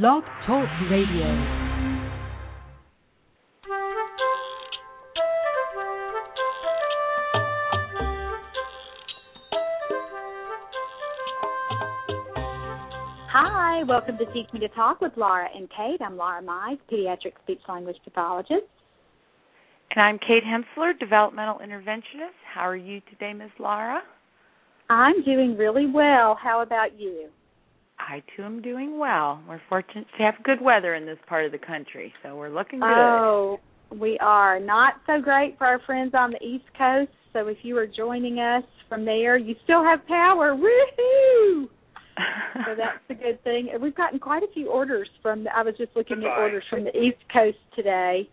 Blog Talk Radio. Hi, welcome to Teach Me to Talk with Laura and Kate. I'm Laura Mize, pediatric speech language pathologist. And I'm Kate Hensler, developmental interventionist. How are you today, Ms. Laura? I'm doing really well. How about you? I too am doing well. We're fortunate to have good weather in this part of the country, so we're looking good. Oh, we are. Not so great for our friends on the East Coast. So if you are joining us from there, you still have power. Woohoo! so that's a good thing. And we've gotten quite a few orders from. The, I was just looking Goodbye. at orders from the East Coast today,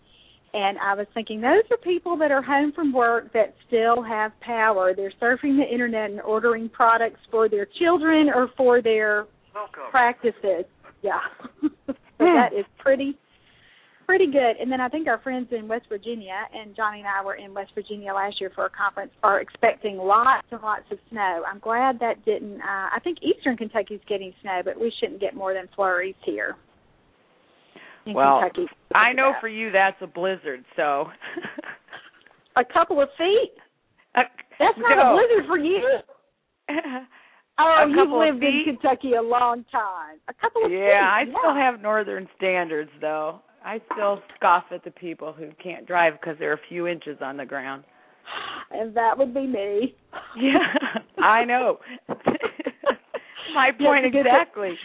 and I was thinking those are people that are home from work that still have power. They're surfing the internet and ordering products for their children or for their Welcome. practices. Yeah. so that is pretty pretty good. And then I think our friends in West Virginia and Johnny and I were in West Virginia last year for a conference are expecting lots and lots of snow. I'm glad that didn't uh I think eastern Kentucky's getting snow, but we shouldn't get more than flurries here. In Well, Kentucky. I know for you that's a blizzard, so a couple of feet. Uh, That's not no. a blizzard for you. Oh, you've lived in? Kentucky a long time. A couple of feet. Yeah, I yeah. still have northern standards though. I still scoff at the people who can't drive because they're a few inches on the ground. and that would be me. Yeah, I know. My point exactly.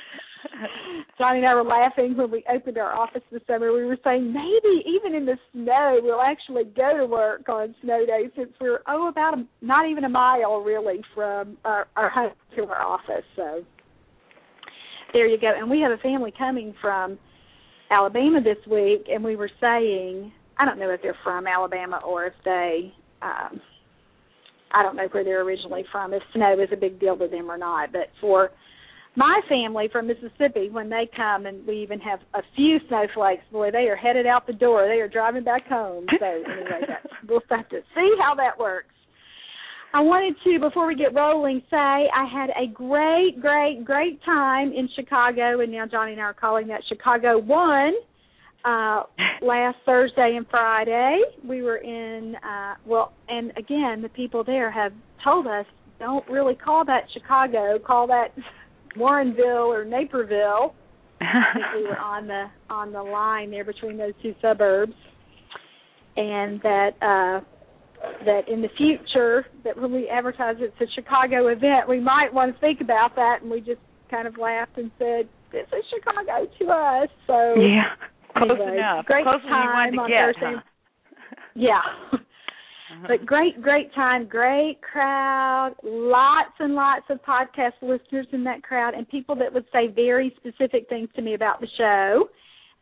Johnny and I were laughing when we opened our office this summer. We were saying maybe even in the snow we'll actually go to work on snow days since we're oh about a, not even a mile really from our, our home to our office. So there you go. And we have a family coming from Alabama this week, and we were saying I don't know if they're from Alabama or if they. Um, I don't know where they're originally from, if snow is a big deal to them or not. But for my family from Mississippi, when they come and we even have a few snowflakes, boy, they are headed out the door. They are driving back home. So anyway, that's, we'll have to see how that works. I wanted to, before we get rolling, say I had a great, great, great time in Chicago, and now Johnny and I are calling that Chicago One. Uh, last Thursday and Friday, we were in. Uh, well, and again, the people there have told us don't really call that Chicago. Call that Warrenville or Naperville. We were on the on the line there between those two suburbs, and that uh, that in the future that when we advertise it's a Chicago event, we might want to think about that. And we just kind of laughed and said, "This is Chicago to us." So yeah, close Anyway, enough. great Closer time on to get, Thursday. huh? yeah. But great, great time, great crowd, lots and lots of podcast listeners in that crowd, and people that would say very specific things to me about the show.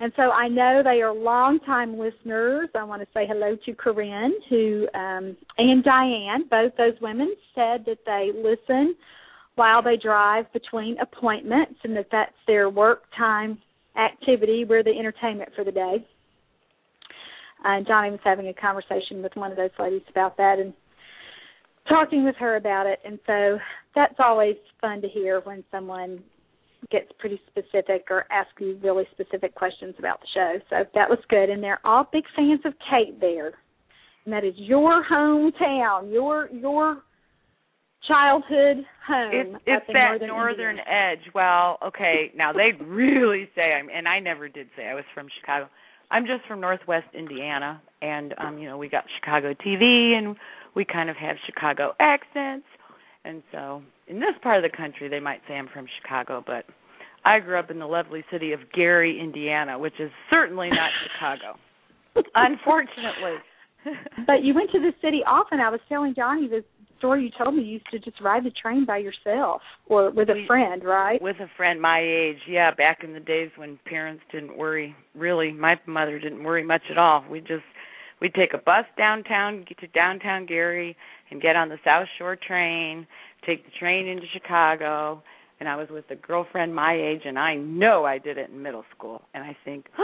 And so I know they are longtime listeners. I want to say hello to Corinne, who um, and Diane. Both those women said that they listen while they drive between appointments, and that that's their work time activity. We're the entertainment for the day. Uh, Johnny was having a conversation with one of those ladies about that and talking with her about it. And so that's always fun to hear when someone gets pretty specific or asks you really specific questions about the show. So that was good. And they're all big fans of Kate there. And that is your hometown, your your childhood home. It's it's that northern, northern edge. Well, okay, now they really say I'm, and I never did say I was from Chicago. I'm just from Northwest Indiana, and um, you know we got Chicago TV, and we kind of have Chicago accents, and so in this part of the country they might say I'm from Chicago, but I grew up in the lovely city of Gary, Indiana, which is certainly not Chicago, unfortunately. But you went to the city often. I was telling Johnny the story you told me. You used to just ride the train by yourself or with a We- friend, right? with a friend my age yeah back in the days when parents didn't worry really my mother didn't worry much at all we just we'd take a bus downtown get to downtown gary and get on the south shore train take the train into chicago and i was with a girlfriend my age and i know i did it in middle school and i think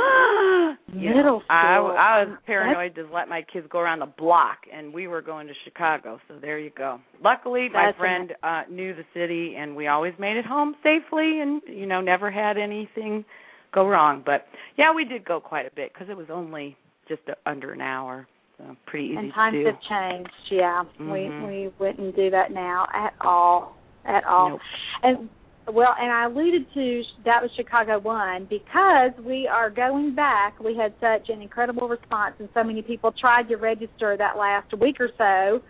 you know, Middle I, school. I was paranoid to let my kids go around the block and we were going to chicago so there you go luckily my That's friend uh knew the city and we always made it home safely and you know never had anything go wrong. But yeah, we did go quite a bit because it was only just a, under an hour, so pretty easy and times have changed. Yeah, Mhm. we we wouldn't do that now at all, at all. Nope. And well, and I alluded to that was Chicago one because we are going back. We had such an incredible response, and so many people tried to register that last week or so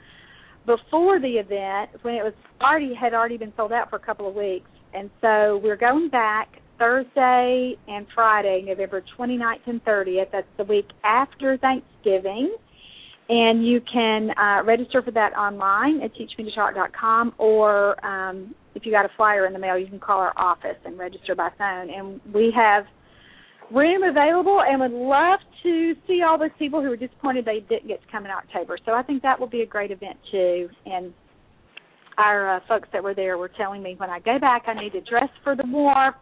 before the event when it was already had already been sold out for a couple of weeks. And so we're going back Thursday and Friday, November 29th and 30th. That's the week after Thanksgiving. And you can uh, register for that online at teachmetotalk.com, or um, if you got a flyer in the mail, you can call our office and register by phone. And we have room available and would love to see all those people who are disappointed they didn't get to come in October. So I think that will be a great event too. And our uh, folks that were there were telling me when I go back, I need to dress for the warmth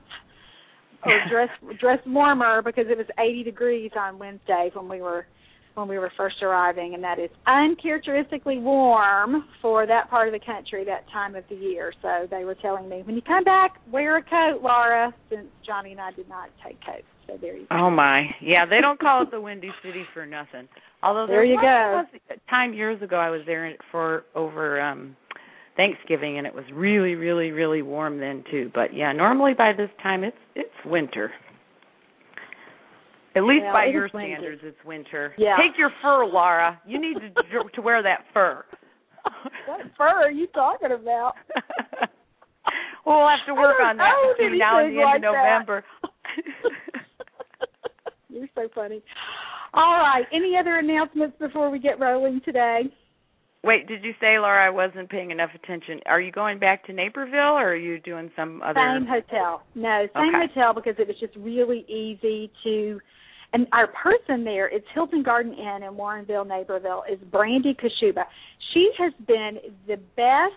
or dress dress warmer because it was 80 degrees on Wednesday when we were when we were first arriving, and that is uncharacteristically warm for that part of the country that time of the year. So they were telling me when you come back, wear a coat, Laura, since Johnny and I did not take coats. So there you go. Oh my, yeah, they don't call it the Windy City for nothing. Although There you was go. a time years ago, I was there for over um Thanksgiving, and it was really, really, really warm then too. But yeah, normally by this time it's it's winter. At least Well, by your standards, it's winter. Yeah. Take your fur, Laura. You need to to wear that fur. What fur are you talking about? well, we'll have to work on that between now and the end of like that. November. You're so funny. All right. Any other announcements before we get rolling today? Wait, did you say, Laura, I wasn't paying enough attention? Are you going back to Naperville, or are you doing some other? Same hotel. No, same Okay. hotel because it was just really easy to. And our person there is Hilton Garden Inn in Warrenville, Naperville, is Brandy Kashuba. She has been the best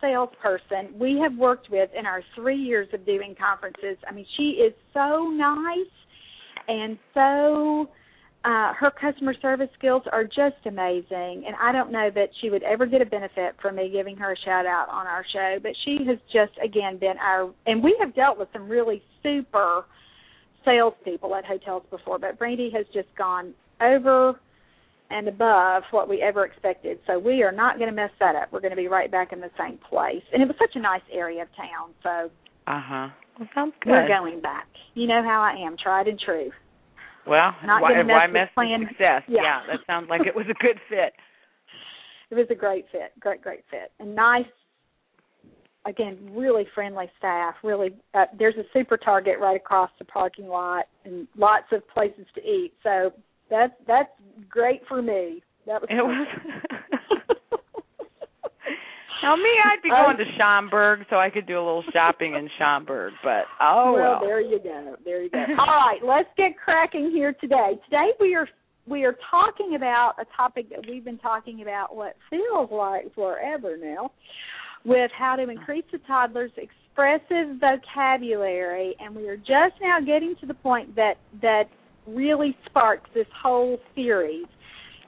salesperson we have worked with in our three years of doing conferences. I mean, she is so nice and so uh her customer service skills are just amazing and I don't know that she would ever get a benefit from me giving her a shout out on our show, but she has just again been our and we have dealt with some really super salespeople at hotels before, but Brandy has just gone over and above what we ever expected. So we are not going to mess that up. We're going to be right back in the same place. And it was such a nice area of town, so Uh huh. Well, sounds good. we're going back. You know how I am, tried and true. Well, Not why, gonna mess why with mess with plan- success? Yeah. that sounds like it was a good fit. It was a great fit, great, great fit, and nice. Again, really friendly staff. Really, uh, there's a super Target right across the parking lot, and lots of places to eat. So that's that's great for me. That was. It was. now me, I'd be going to Schaumburg so I could do a little shopping in Schaumburg, but oh well, well. there you go. There you go. All right, let's get cracking here today. Today we are we are talking about a topic that we've been talking about what feels like forever now, with how to increase the toddler's expressive vocabulary, and we are just now getting to the point that that really sparks this whole series.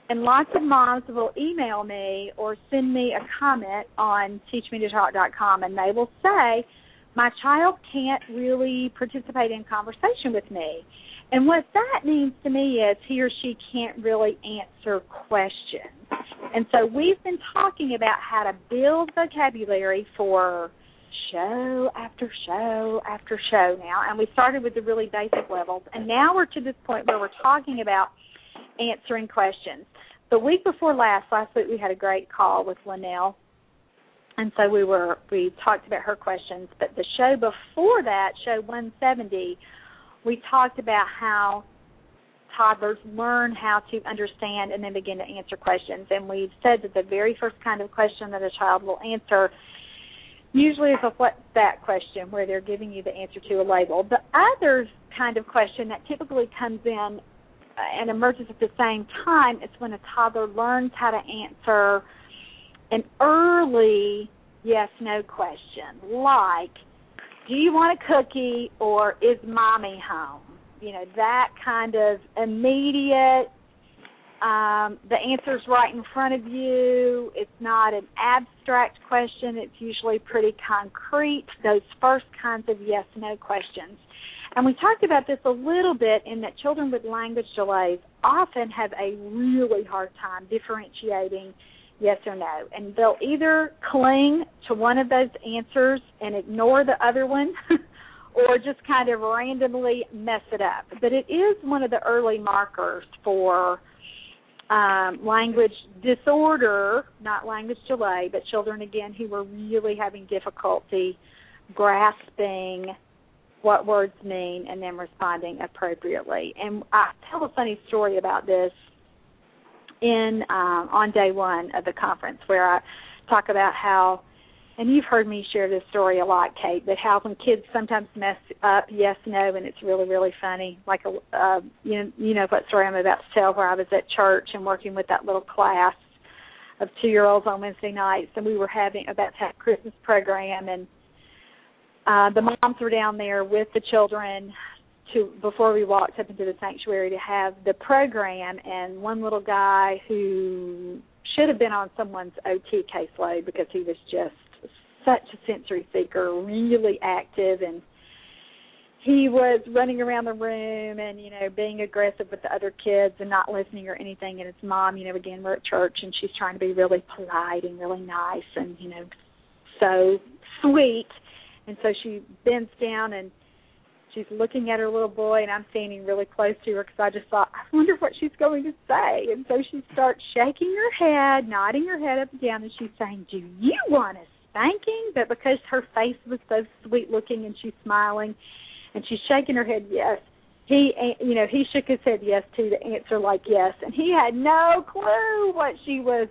And lots of moms will email me or send me a comment on teachmetotalk.com, and they will say, my child can't really participate in conversation with me. And what that means to me is he or she can't really answer questions. And so we've been talking about how to build vocabulary for show after show after show now. And we started with the really basic levels. And now we're to this point where we're talking about answering questions. The week before last, last week we had a great call with Linnell and so we were we talked about her questions. But the show before that, show 170, we talked about how toddlers learn how to understand and then begin to answer questions. And we've said that the very first kind of question that a child will answer usually is a what's that question where they're giving you the answer to a label. The other kind of question that typically comes in uh, and emerges at the same time is when a toddler learns how to answer an early yes no question like do you want a cookie or is mommy home? You know that kind of immediate um the answer's right in front of you. It's not an abstract question. It's usually pretty concrete. Those first kinds of yes no questions. And we talked about this a little bit in that children with language delays often have a really hard time differentiating yes or no. And they'll either cling to one of those answers and ignore the other one or just kind of randomly mess it up. But it is one of the early markers for um, language disorder, not language delay, but children again who were really having difficulty grasping what words mean and then responding appropriately. And I tell a funny story about this in um, on day one of the conference where I talk about how and you've heard me share this story a lot, Kate, but how when kids sometimes mess up yes, no, and it's really, really funny. Like a, uh, you know, you know what story I'm about to tell, where I was at church and working with that little class of two year olds on Wednesday nights, and we were having about to have a Christmas program, and uh, the moms were down there with the children to before we walked up into the sanctuary to have the program, and one little guy who should have been on someone's OT caseload because he was just such a sensory seeker, really active and he was running around the room and you know being aggressive with the other kids and not listening or anything and his mom you know again we're at church and she's trying to be really polite and really nice and you know so sweet. And so she bends down and she's looking at her little boy and I'm standing really close to her because I just thought I wonder what she's going to say. And so she starts shaking her head nodding her head up and down and she's saying do you want a spanking, but because her face was so sweet looking and she's smiling and she's shaking her head yes, he eh, you know, he shook his head yes to the answer like yes. And he had no clue what she was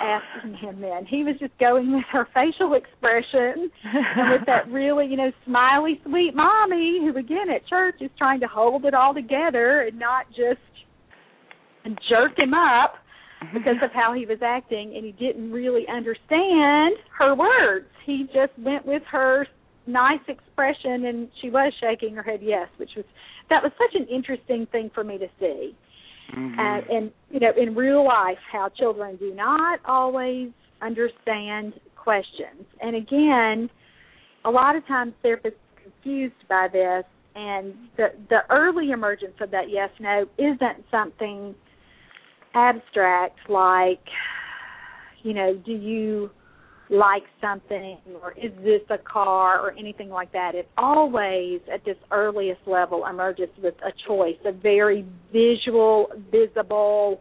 asking him then. He was just going with her facial expression and with that really, you know, smiley, sweet mommy who again at church is trying to hold it all together and not just jerk him up because of how he was acting and he didn't really understand her words. He just went with her nice expression and she was shaking her head yes, which was that was such an interesting thing for me to see. Mm-hmm. And, and you know, in real life how children do not always understand questions. And again, a lot of times therapists are confused by this and the the early emergence of that yes no isn't something abstract like you know do you like something or is this a car or anything like that it always at this earliest level emerges with a choice a very visual visible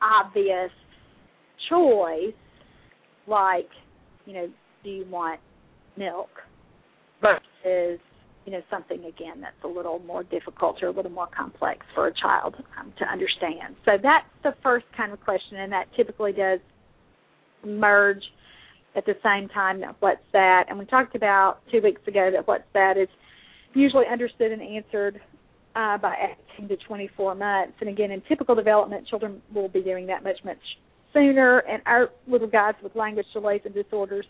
obvious choice like you know do you want milk versus you know something again that's a little more difficult or a little more complex for a child um, to understand. So that's the first kind of question, and that typically does merge at the same time that what's that. And we talked about two weeks ago that what's that is usually understood and answered uh, by 18 to 24 months. And again, in typical development, children will be doing that much much sooner. And our little guys with language delays and disorders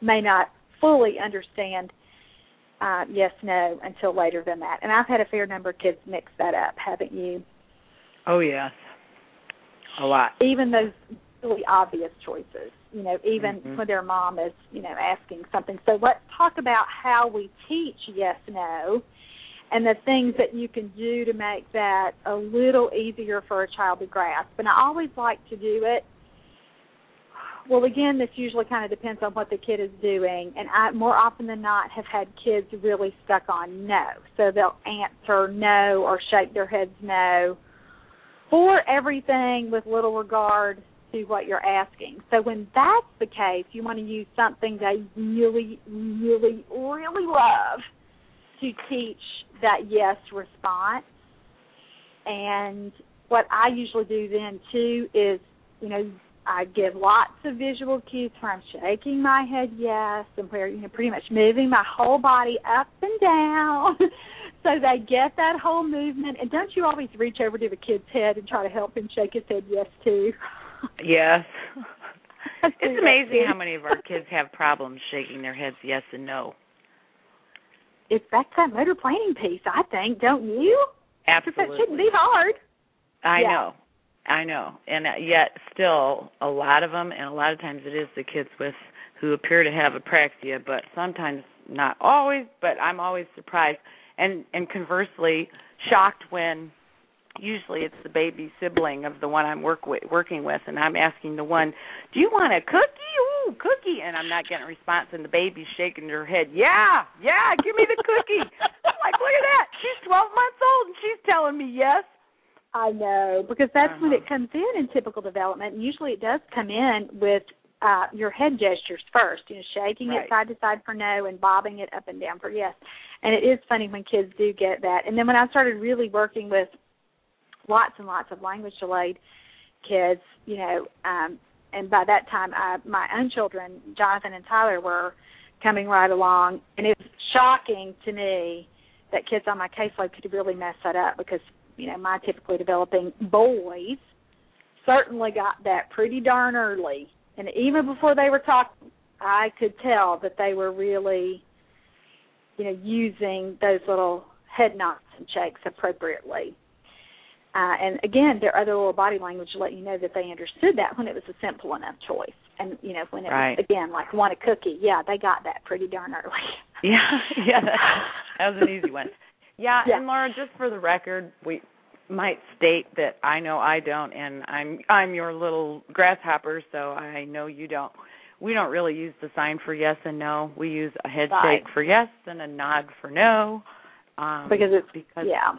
may not fully understand uh, yes, no until later than that. And I've had a fair number of kids mix that up, haven't you? Oh yes, a lot. Even those really obvious choices, you know, even mm-hmm. when their mom is, you know, asking something. So let's talk about how we teach yes, no, and the things that you can do to make that a little easier for a child to grasp. And I always like to do it well, again, this usually kind of depends on what the kid is doing, and I more often than not have had kids really stuck on no, so they'll answer no or shake their heads no for everything with little regard to what you're asking. So when that's the case, you want to use something they really, really, really love to teach that yes response. And what I usually do then too is, you know, I give lots of visual cues where I'm shaking my head yes and where you know pretty much moving my whole body up and down so they get that whole movement and don't you always reach over to the kid's head and try to help him shake his head yes too yes. It's amazing how many of our kids have problems shaking their heads yes and no. It's that's that motor planning piece i think don't you? Absolutely that shouldn't be hard. I yeah. know. I know, and uh, yet still a lot of them, and a lot of times it is the kids with who appear to have apraxia, but sometimes not always, but I'm always surprised. And and conversely shocked when usually it's the baby sibling of the one I'm work with, working with, and I'm asking the one, "Do you want a cookie? Ooh, cookie!" And I'm not getting a response, and the baby's shaking her head, "Yeah, yeah, give me the cookie." I'm like, "Look at that! She's 12 months old, and she's telling me yes." I know because that's uh-huh. when it Uh-huh. comes in in typical development. And Usually, it does come in with uh your head gestures first, you know, shaking Right. it side to side for no and bobbing it up and down for yes. And it is funny when kids do get that. And then when I started really working with lots and lots of language delayed kids, you know, um and by that time I my own children, Jonathan and Tyler were coming right along and it's shocking to me that kids on my caseload could really mess that up because, you know, my typically developing boys certainly got that pretty darn early. And even before they were talking, I could tell that they were really, you know, using those little head nods and shakes appropriately. Uh, and again, their other little body language let you know that they understood that when it was a simple enough choice. And you know, when it Right. was again like want a cookie, yeah, they got that pretty darn early. Yeah, yeah, that, that was an easy one. Yeah, Yeah. and Laura, just for the record, we might state that I know I don't, and I'm I'm your little grasshopper, so I know you don't. We don't really use the sign for yes and no. We use a head Right. shake for yes and a nod for no. Um, because it's because yeah.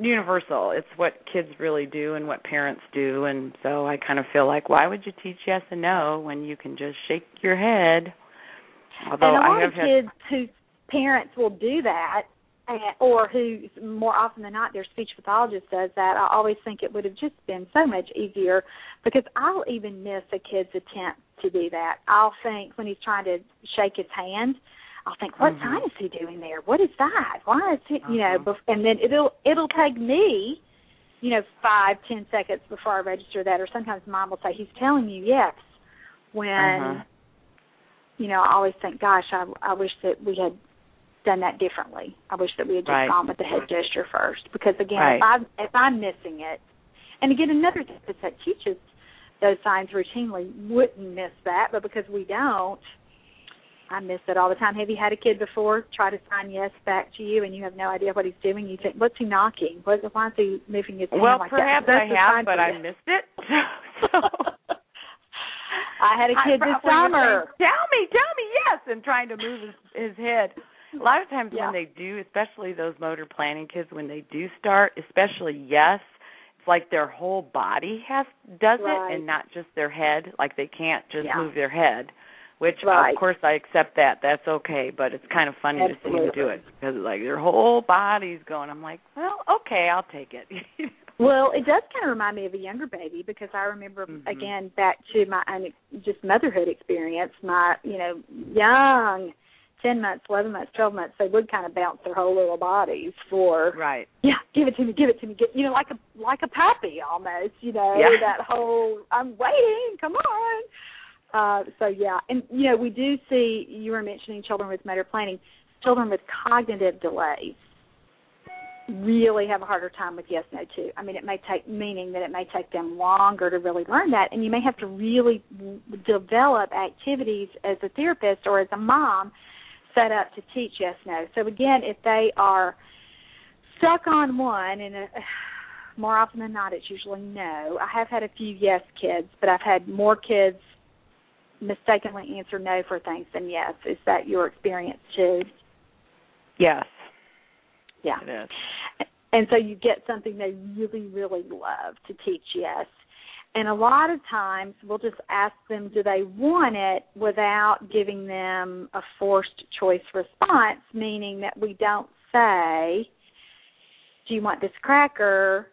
Universal. It's what kids really do and what parents do, and so I kind of feel like, why would you teach yes and no when you can just shake your head? Although and a lot I have of had kids whose parents will do that, eh, or who more often than not their speech pathologist does that. I always think it would have just been so much easier because I'll even miss a kid's attempt to do that. I'll think when he's trying to shake his hand, I'll think, what Mhm. sign is he doing there? What is that? Why is he? You know, bef- and then it'll it'll take me. You know, five, ten seconds before I register that, or sometimes mom will say, "He's telling you yes," when Uh-huh. you know, I always think, gosh, I I wish that we had done that differently. I wish that we had just Right. gone with the head gesture first, because again, Right. if I if I'm missing it, and again, another therapist that teaches those signs routinely wouldn't miss that, but because we don't, I miss it all the time. Have you had a kid before try to sign yes back to you, and you have no idea what he's doing? You think, what's he knocking? What, why is he moving his hand Well, like perhaps that? I That's the have, but I missed it. so I had a kid this summer. say, tell me, tell me yes, and trying to move his his head. A lot of times Yeah. when they do, especially those motor planning kids, when they do start, especially yes, it's like their whole body has does Right. it and not just their head. Like they can't just Yeah. move their head. Which Right. of course I accept that. That's okay, but it's kind of funny to see them do it because like their whole body's going. I'm like, well, okay, I'll take it. Well, it does kind of remind me of a younger baby because I remember Mhm. again back to my own just motherhood experience. My you know young, ten months, eleven months, twelve months, they would kind of bounce their whole little bodies for right. yeah, give it to me, give it to me, get, you know like a like a puppy almost, you know Yeah. that whole I'm waiting, come on. Uh, so yeah, and you know we do see you were mentioning children with motor planning, children with cognitive delays really have a harder time with yes no too. I mean it may take meaning that it may take them longer to really learn that and you may have to really develop activities as a therapist or as a mom set up to teach yes no. So again, if they are stuck on one and uh more often than not it's usually no. I have had a few yes kids, but I've had more kids mistakenly answer no for things than yes. Is that your experience too? Yes. Yeah. It is. And so you get something they really, really love to teach yes. And a lot of times we'll just ask them, do they want it without giving them a forced choice response, meaning that we don't say, do you want this cracker,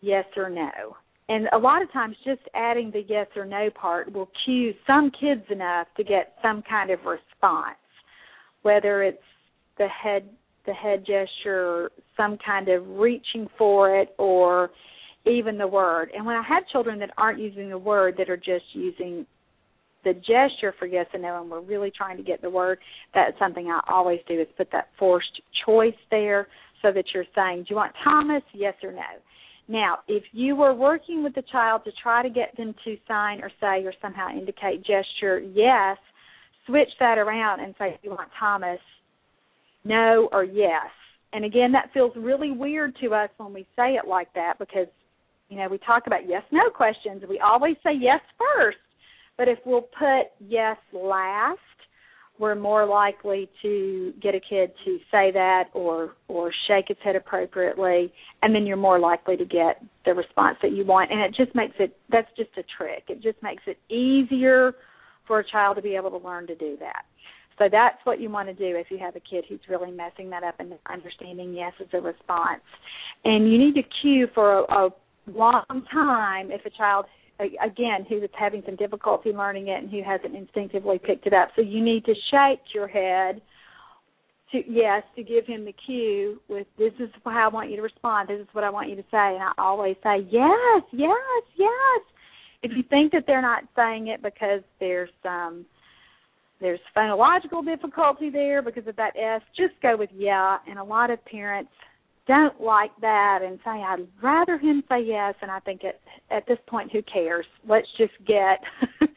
yes or no? And a lot of times just adding the yes or no part will cue some kids enough to get some kind of response, whether it's the head the head gesture or some kind of reaching for it or even the word. And when I have children that aren't using the word that are just using the gesture for yes and no and we're really trying to get the word, that's something I always do is put that forced choice there so that you're saying, Do you want Thomas? Yes or no? Now, if you were working with the child to try to get them to sign or say or somehow indicate gesture yes, switch that around and say, "You want Thomas?" No or yes. And again, that feels really weird to us when we say it like that because you know we talk about yes no questions. We always say yes first, but if we'll put yes last we're more likely to get a kid to say that or or shake its head appropriately and then you're more likely to get the response that you want. And it just makes it that's just a trick. It just makes it easier for a child to be able to learn to do that. So that's what you want to do if you have a kid who's really messing that up and understanding yes is a response. And you need to cue for a, a long time if a child again who is having some difficulty learning it and who hasn't instinctively picked it up. So you need to shake your head to yes to give him the cue with this is how I want you to respond. This is what I want you to say, and I always say yes, yes, yes. If you think that they're not saying it because there's some there's phonological difficulty there because of that S, just go with yeah. And a lot of parents don't like that and say I'd rather him say yes. And I think at at this point who cares? Let's just get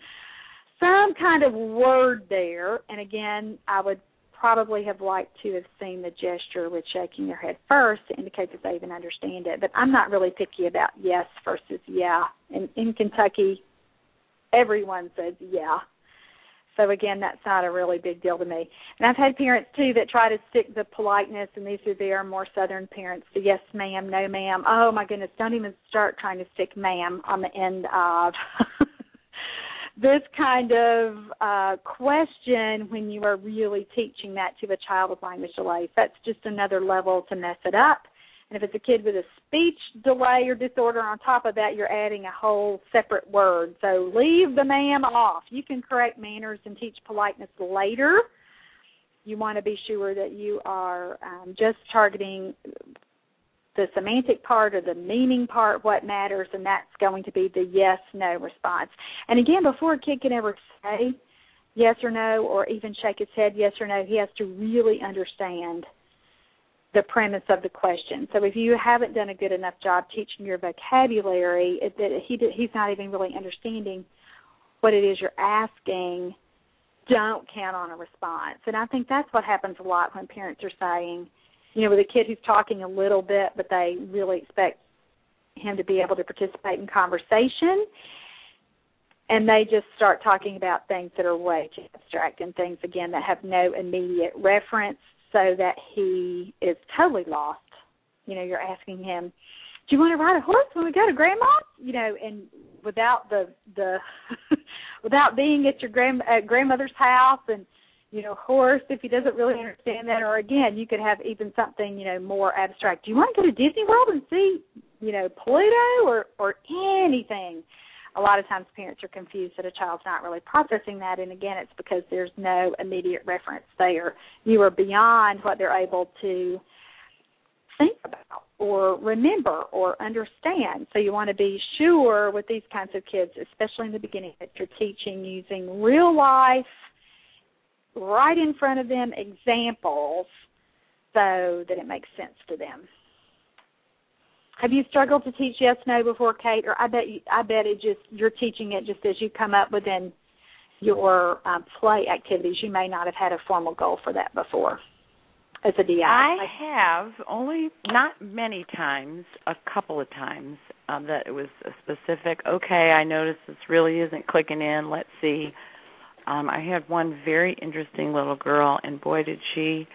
some kind of word there. And again I would probably have liked to have seen the gesture with shaking their head first to indicate that they even understand it. But I'm not really picky about yes versus yeah. In in Kentucky everyone says yeah so again, that's not a really big deal to me. And I've had parents too that try to stick the politeness, and these are their more southern parents. The yes, ma'am, no, ma'am. Oh my goodness, don't even start trying to stick ma'am on the end of this kind of uh, question when you are really teaching that to a child with language delays. That's just another level to mess it up. And if it's a kid with a speech delay or disorder on top of that, you're adding a whole separate word. So leave the ma'am off. You can correct manners and teach politeness later. You want to be sure that you are um, just targeting the semantic part or the meaning part, what matters, and that's going to be the yes no response. And again, before a kid can ever say yes or no, or even shake his head yes or no, he has to really understand the premise of the question. So if you haven't done a good enough job teaching your vocabulary, that he he's not even really understanding what it is you're asking. Don't count on a response, and I think that's what happens a lot when parents are saying, you know, with a kid who's talking a little bit, but they really expect him to be able to participate in conversation and they just start talking about things that are way too abstract and things again that have no immediate reference so that he is totally lost. You know, you're asking him, "Do you want to ride a horse when we go to grandma?" You know, and without the the without being at your grand at grandmother's house and you know horse if he doesn't really understand that or again you could have even something you know more abstract do you want to go to disney world and see you know pluto or or anything a lot of times parents are confused that a child's not really processing that. And again it's because there's no immediate reference there. You are beyond what they're able to think about or remember or understand. So you want to be sure with these kinds of kids especially in the beginning that you're teaching using real life right in front of them examples so that it makes sense to them have you struggled to teach yes no before, Kate? Or I bet you, I bet it just you're teaching it just as you come up within your um, play activities. You may not have had a formal goal for that before as a DI. I have only not many times, a couple of times um, that it was a specific. Okay, I noticed this really isn't clicking in. Let's see. Um, I had one very interesting little girl, and boy, did she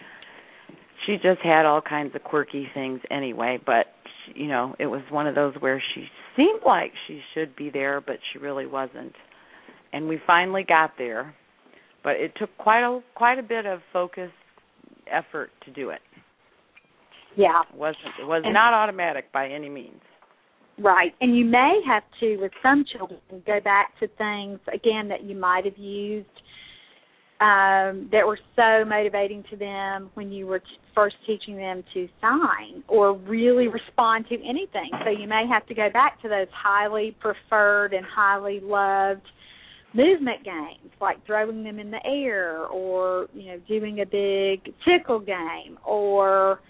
she just had all kinds of quirky things anyway but you know it was one of those where she seemed like she should be there but she really wasn't. And we finally got there but it took quite a quite a bit of focused effort to do it. Yeah. It wasn't it was and, not automatic by any means. Right. And you may have to with some children go back to things again that you might have used um, that were so motivating to them when you were t- first teaching them to sign or really respond to anything. So you may have to go back to those highly preferred and highly loved movement games like throwing them in the air or you know doing a big tickle game or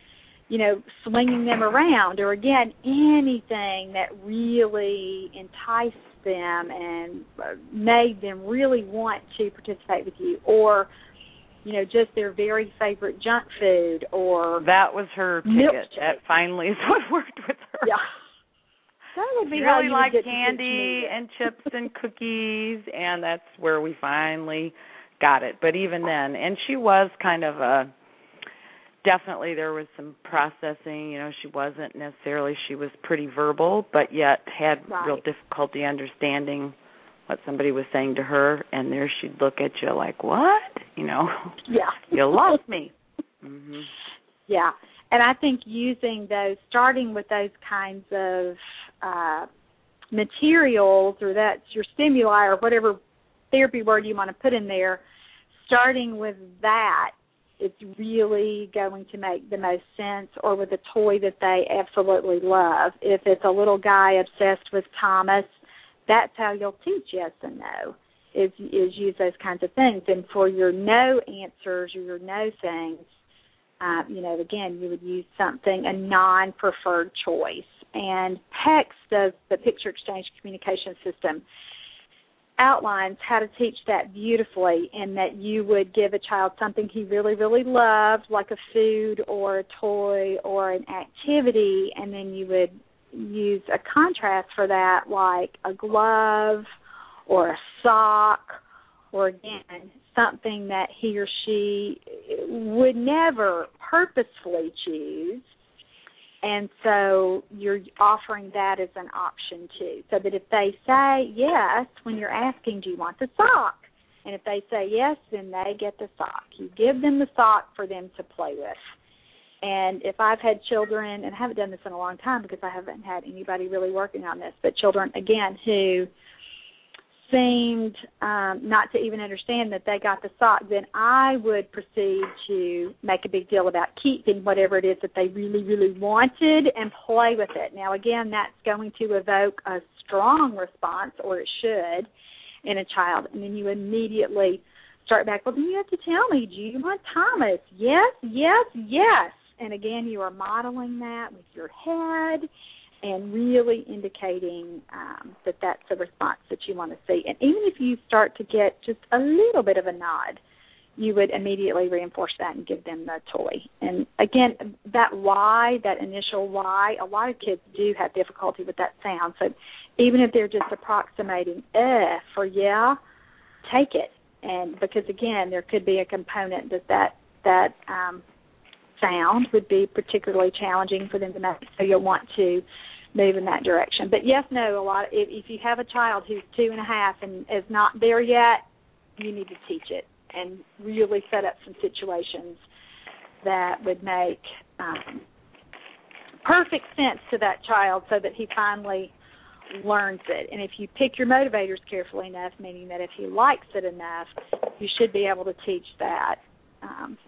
you know, swinging them around, or again, anything that really enticed them and uh, made them really want to participate with you, or you know, just their very favorite junk food, or that was her ticket. That finally is what worked with her. Yeah. That would be she how really you liked candy and chips and cookies, and that's where we finally got it. But even then, and she was kind of a definitely there was some processing you know she wasn't necessarily she was pretty verbal but yet had right. real difficulty understanding what somebody was saying to her and there she'd look at you like what? You know? Yeah. You lost me. Mhm yeah. And i think using those starting with those kinds of uh materials or that's your stimuli or whatever therapy word you want to put in there starting with that it's really going to make the most sense or with a toy that they absolutely love. If it's a little guy obsessed with Thomas, that's how you'll teach yes and no. Is is use those kinds of things. And for your no answers or your no things, uh, you know, again, you would use something a non-preferred choice. And PECS does the picture exchange communication system outlines how to teach that beautifully and that you would give a child something he really really loved like a food or a toy or an activity and then you would use a contrast for that like a glove or a sock or again something that he or she would never purposefully choose and so you're offering that as an option too. So that if they say yes when you're asking, do you want the sock? And if they say yes, then they get the sock. You give them the sock for them to play with. And if I've had children, and I haven't done this in a long time because I haven't had anybody really working on this, but children again who seemed um, not to even understand that they got the sock, then I would proceed to make a big deal about keeping whatever it is that they really, really wanted and play with it. Now, again, that's going to evoke a strong response, or it should, in a child. And then you immediately start back, well, then you have to tell me, do you want Thomas? Yes, yes, yes. And again, you are modeling that with your head and really indicating um, that that's the response that you want to see. And even if you start to get just a little bit of a nod, you would immediately reinforce that and give them the toy. And again, that why, that initial why, a lot of kids do have difficulty with that sound. So even if they're just approximating eh for yeah, take it. And because again, there could be a component that that that um, sound would be particularly challenging for them to make. So you'll want to move in that direction. But yes, no, a lot. If, if you have a child who's two and a half and is not there yet, you need to teach it and really set up some situations that would make um, perfect sense to that child, so that he finally learns it. And if you pick your motivators carefully enough, meaning that if he likes it enough, you should be able to teach that um,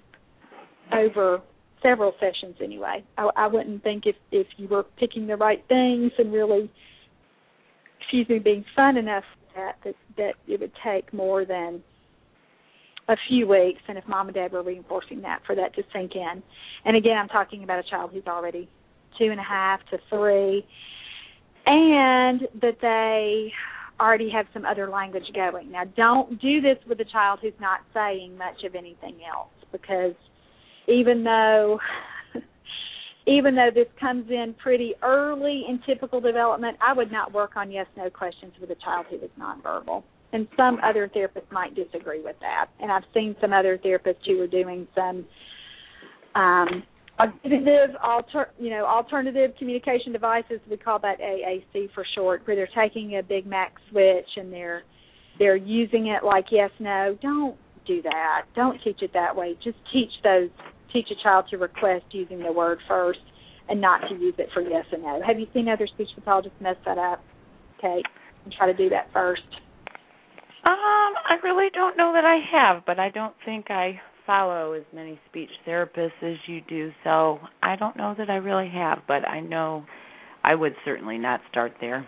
over several sessions anyway. I, I wouldn't think if if you were picking the right things and really, excuse me, being fun enough that that that it would take more than a few weeks, and if mom and dad were reinforcing that for that to sink in. And again, I'm talking about a child who's already two and a half to three, and that they already have some other language going. Now, don't do this with a child who's not saying much of anything else because even though even though this comes in pretty early in typical development, I would not work on yes no questions with a child who is nonverbal. And some other therapists might disagree with that. And I've seen some other therapists who are doing some um, alternative, alter, you know, alternative communication devices. We call that AAC for short, where they're taking a Big Mac switch and they're they're using it like yes no. Don't do that. Don't teach it that way. Just teach those teach a child to request using the word first and not to use it for yes and no. Have you seen other speech pathologists mess that up, Kate, and try to do that first? Um, I really don't know that I have, but I don't think I follow as many speech therapists as you do, so I don't know that I really have, but I know I would certainly not start there.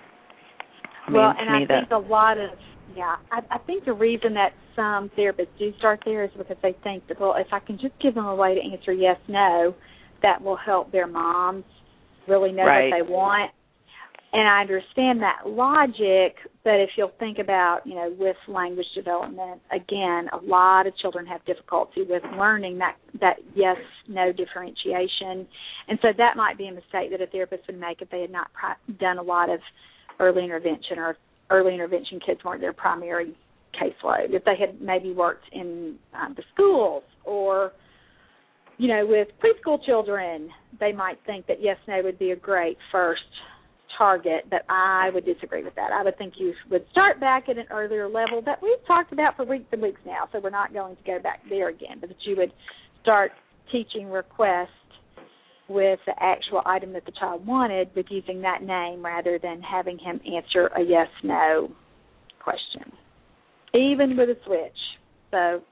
I well, mean, and I think a lot of yeah, I, I think the reason that some therapists do start there is because they think that well, if I can just give them a way to answer yes, no, that will help their moms really know Right. what they want. And I understand that logic, but if you'll think about, you know, with language development, again, a lot of children have difficulty with learning that that yes no differentiation, and so that might be a mistake that a therapist would make if they had not done a lot of early intervention or early intervention kids weren't their primary caseload. If they had maybe worked in um, the schools or you know, with preschool children, they might think that yes, no would be a great first target, but I would disagree with that. I would think you would start back at an earlier level that we've talked about for weeks and weeks now, so we're not going to go back there again, but that you would start teaching request with the actual item that the child wanted with using that name rather than having him answer a yes no question. Even with a switch. So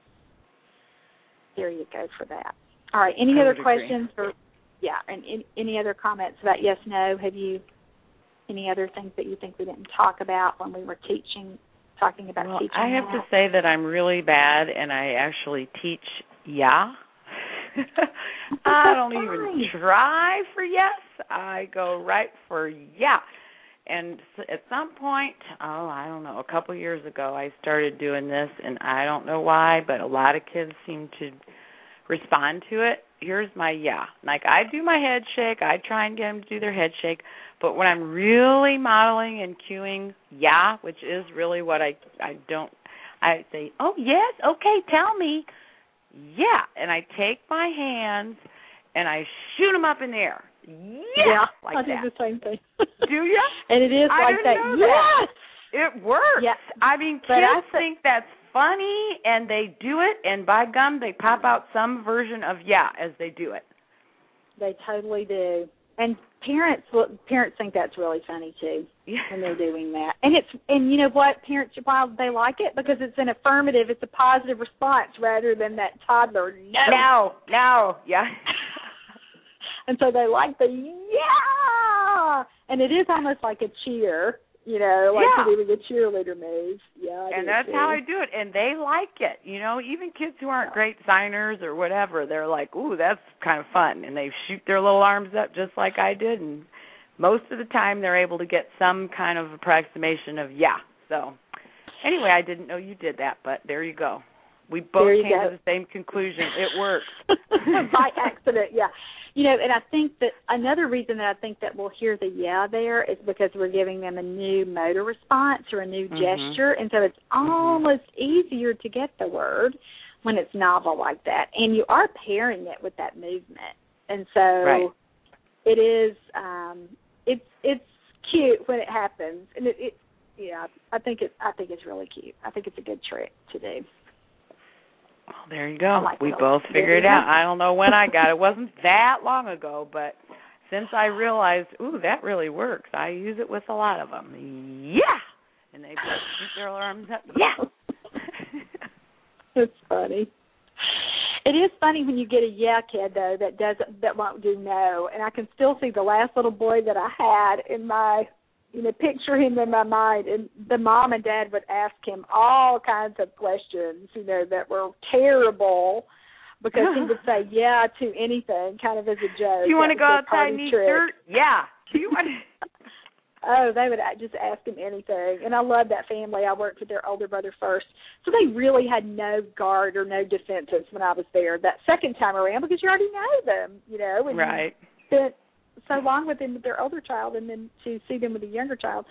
there you go for that. All right. Any I other would agree. questions or yeah, and any, any other comments about yes, no? Have you any other things that you think we didn't talk about when we were teaching talking about Well, teaching? I have to say that I'm really bad, and I actually teach yeah. I don't even try for yes. I go right for yeah. And at some point, oh, I don't know, a couple years ago, I started doing this, and I don't know why, but a lot of kids seem to respond to it. Here's my yeah. Like I do my head shake. I try and get them to do their head shake. But when I'm really modeling and cueing yeah, which is really what I I don't I say, "Oh, yes, okay, tell me." Yeah, and I take my hands and I shoot them up in the air. Yeah, like I that. do the same thing. Do ya? And it is I like that. Yes. that. It works. Yeah. I mean, kids I th- think that's funny and they do it, and by gum, they pop out some version of yeah as they do it. They totally do. And parents look parents think that's really funny too Yeah. when they're doing that. And it's and you know what, parents why they like it because it's an affirmative, it's a positive response rather than that toddler no. No, no, yeah. and so they like the yeah and it is almost like a cheer, you know, like Yeah. doing a cheerleader move. Yeah. I and that's too. how I do it, and they like it. You know, even kids who aren't great signers or whatever, they're like, "Ooh, that's kind of fun," and they shoot their little arms up just like I did, and most of the time they're able to get some kind of approximation of yeah. So, anyway, I didn't know you did that, but there you go. We both came go. to the same conclusion. It works. by accident, yeah. You know, and I think that another reason that I think that we'll hear the yeah there is because we're giving them a new motor response or a new Mhm. gesture, and so it's almost easier to get the word when it's novel like that, and you are pairing it with that movement, and so Right. it is. um It's it's cute when it happens, and it, it yeah. I think it. I think it's really cute. I think it's a good trick to do. Well, there you go. Like we both figured it out. I don't know when I got it. It wasn't that long ago, but since I realized, ooh, that really works, I use it with a lot of them. Yeah, and they shoot their arms up. Yeah. It's funny. It is funny when you get a yeah kid though that doesn't that won't do no, and I can still see the last little boy that I had in my you know picture him in my mind, and the mom and dad would ask him all kinds of questions you know that were terrible because he would say yeah to anything kind of as a joke. Do you want to go outside and eat trick. dirt? Yeah. Do you want? Oh, they would just ask him anything. And I love that family. I worked with their older brother first. So they really had no guard or no defenses when I was there that second time around because you already know them, you know, and right. you spent so long with them with their older child and then to see them with a younger child.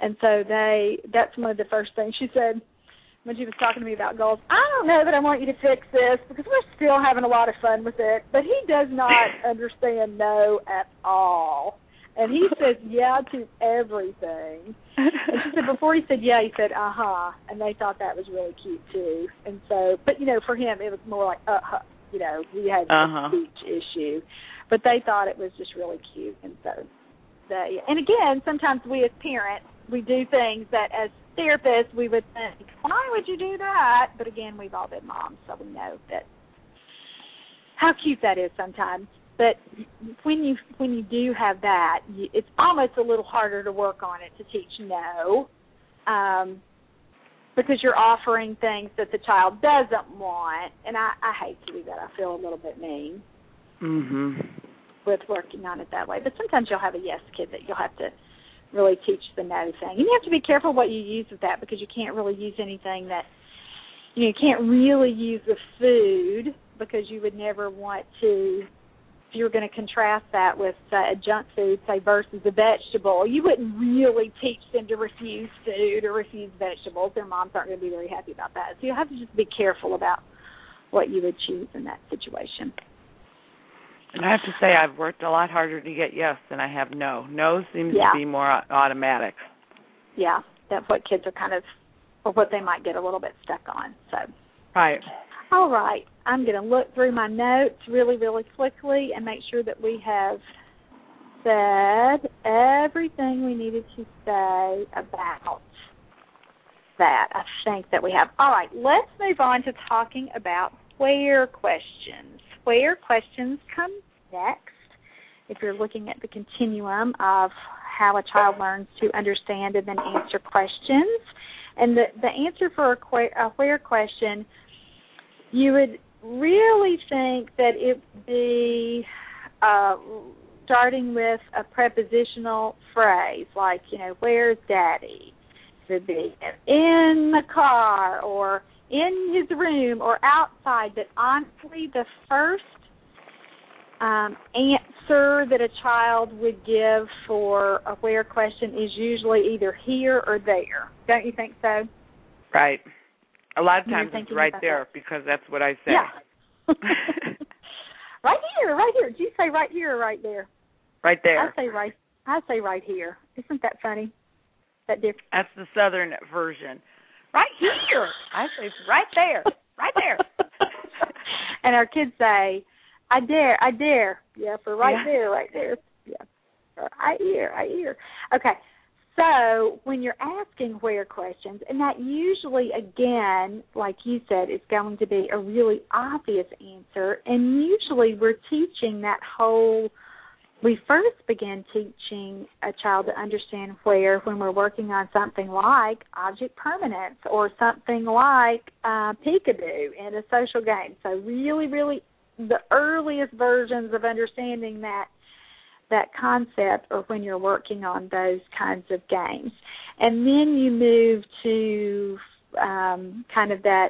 And so they that's one of the first things she said when she was talking to me about goals, I don't know that I want you to fix this because we're still having a lot of fun with it. But he does not understand no at all. And he says yeah to everything. And she said before he said yeah, he said uh huh, and they thought that was really cute too. And so, but you know, for him it was more like uh huh. You know, he had Uh-huh. a speech issue, but they thought it was just really cute. And so, they and again, sometimes we as parents we do things that as therapists we would think, why would you do that? But again, we've all been moms, so we know that how cute that is sometimes. But when you when you do have that, you, it's almost a little harder to work on it to teach no, um, because you're offering things that the child doesn't want, and I, I hate to do that. I feel a little bit mean. Mhm. with working on it that way. But sometimes you'll have a yes kid that you'll have to really teach the no thing. And you have to be careful what you use with that because you can't really use anything that you know, you can't really use the food because you would never want to if you were going to contrast that with uh, a junk food, say versus a vegetable, you wouldn't really teach them to refuse food or refuse vegetables. Their moms aren't going to be very happy about that. So you have to just be careful about what you would choose in that situation. And I have to say, I've worked a lot harder to get yes than I have no. No seems yeah. to be more automatic. Yeah, that's what kids are kind of, or what they might get a little bit stuck on. So. Right. All right. I'm going to look through my notes really, really quickly and make sure that we have said everything we needed to say about that. I think that we have. All right. Let's move on to talking about where questions. Where questions come next. If you're looking at the continuum of how a child learns to understand and then answer questions, and the the answer for a, a where question you would really think that it would be uh, starting with a prepositional phrase like, you know, where's daddy? Would be in the car or in his room or outside. But honestly, the first um, answer that a child would give for a where question is usually either here or there. Don't you think so? Right. A lot of times it's right there that. because that's what I say. Yeah. right here, right here. Do you say right here or right there? Right there. I say right. I say right here. Isn't that funny? That different. That's the southern version. Right here. I say right there. Right there. and our kids say, "I dare, I dare." Yeah, for right yeah. there, right there. Yeah. I hear, I hear. Okay, so when you're asking where questions, and that usually, again, like you said, is going to be a really obvious answer, and usually we're teaching that whole. We first begin teaching a child to understand where when we're working on something like object permanence or something like uh, peekaboo in a social game. So really, really, the earliest versions of understanding that that concept or when you're working on those kinds of games. And then you move to um, kind of that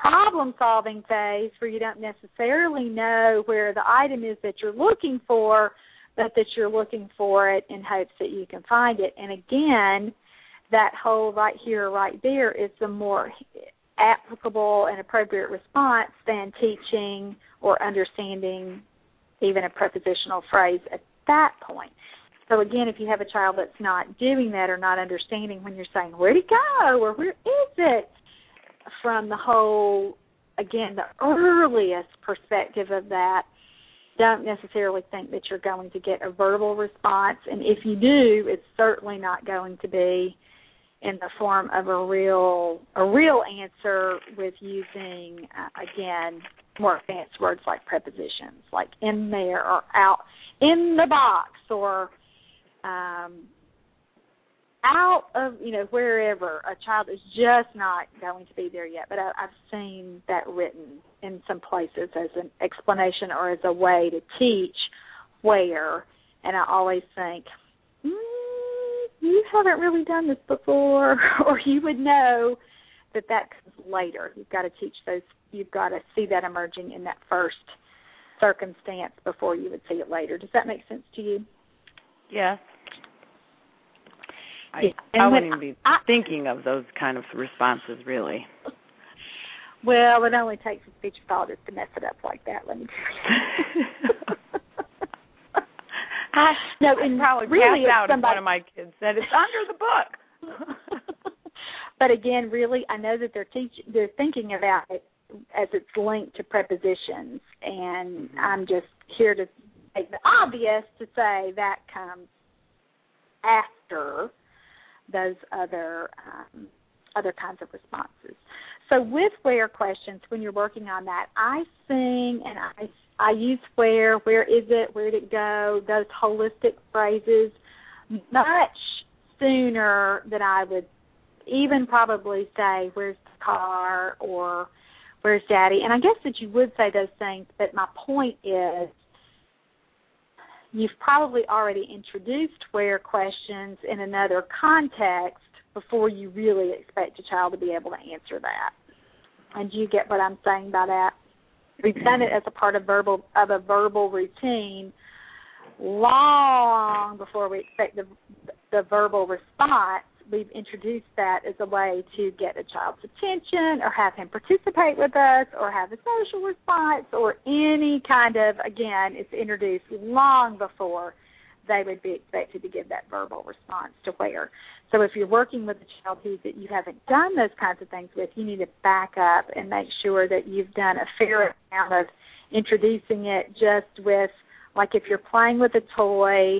problem solving phase where you don't necessarily know where the item is that you're looking for, but that you're looking for it in hopes that you can find it. And again, that whole right here, right there is the more applicable and appropriate response than teaching or understanding even a prepositional phrase at that point. So again, if you have a child that's not doing that or not understanding when you're saying where'd it go or where is it, from the whole again the earliest perspective of that, don't necessarily think that you're going to get a verbal response, and if you do, it's certainly not going to be in the form of a real a real answer with using uh, again more advanced words like prepositions like in there or out in the box or um out of you know wherever a child is just not going to be there yet but I, i've seen that written in some places as an explanation or as a way to teach where and i always think mm, you haven't really done this before or you would know that that comes later you've got to teach those you've got to see that emerging in that first circumstance before you would see it later. Does that make sense to you? Yes. I, yeah. I wouldn't even be I, thinking of those kind of responses, really. Well, it only takes a speech pathologist to mess it up like that. Let me tell you. I, no, and probably really out somebody, one of my kids said it's under the book. but again, really, I know that they're teaching, they're thinking about it as it's linked to prepositions, and mm-hmm. I'm just here to make the obvious to say that comes after those other um, other kinds of responses. So with where questions, when you're working on that, I sing and I I use where, where is it, where did it go, those holistic phrases. Much sooner than I would even probably say where's the car? or where's daddy? And I guess that you would say those things, but my point is you've probably already introduced where questions in another context before you really expect a child to be able to answer that. And do you get what I'm saying by that? We've done it as a part of verbal of a verbal routine long before we expect the the verbal response we've introduced that as a way to get a child's attention or have him participate with us or have a social response or any kind of again it's introduced long before they would be expected to give that verbal response to where. So if you're working with a child who that you haven't done those kinds of things with you need to back up and make sure that you've done a fair amount of introducing it just with like if you're playing with a toy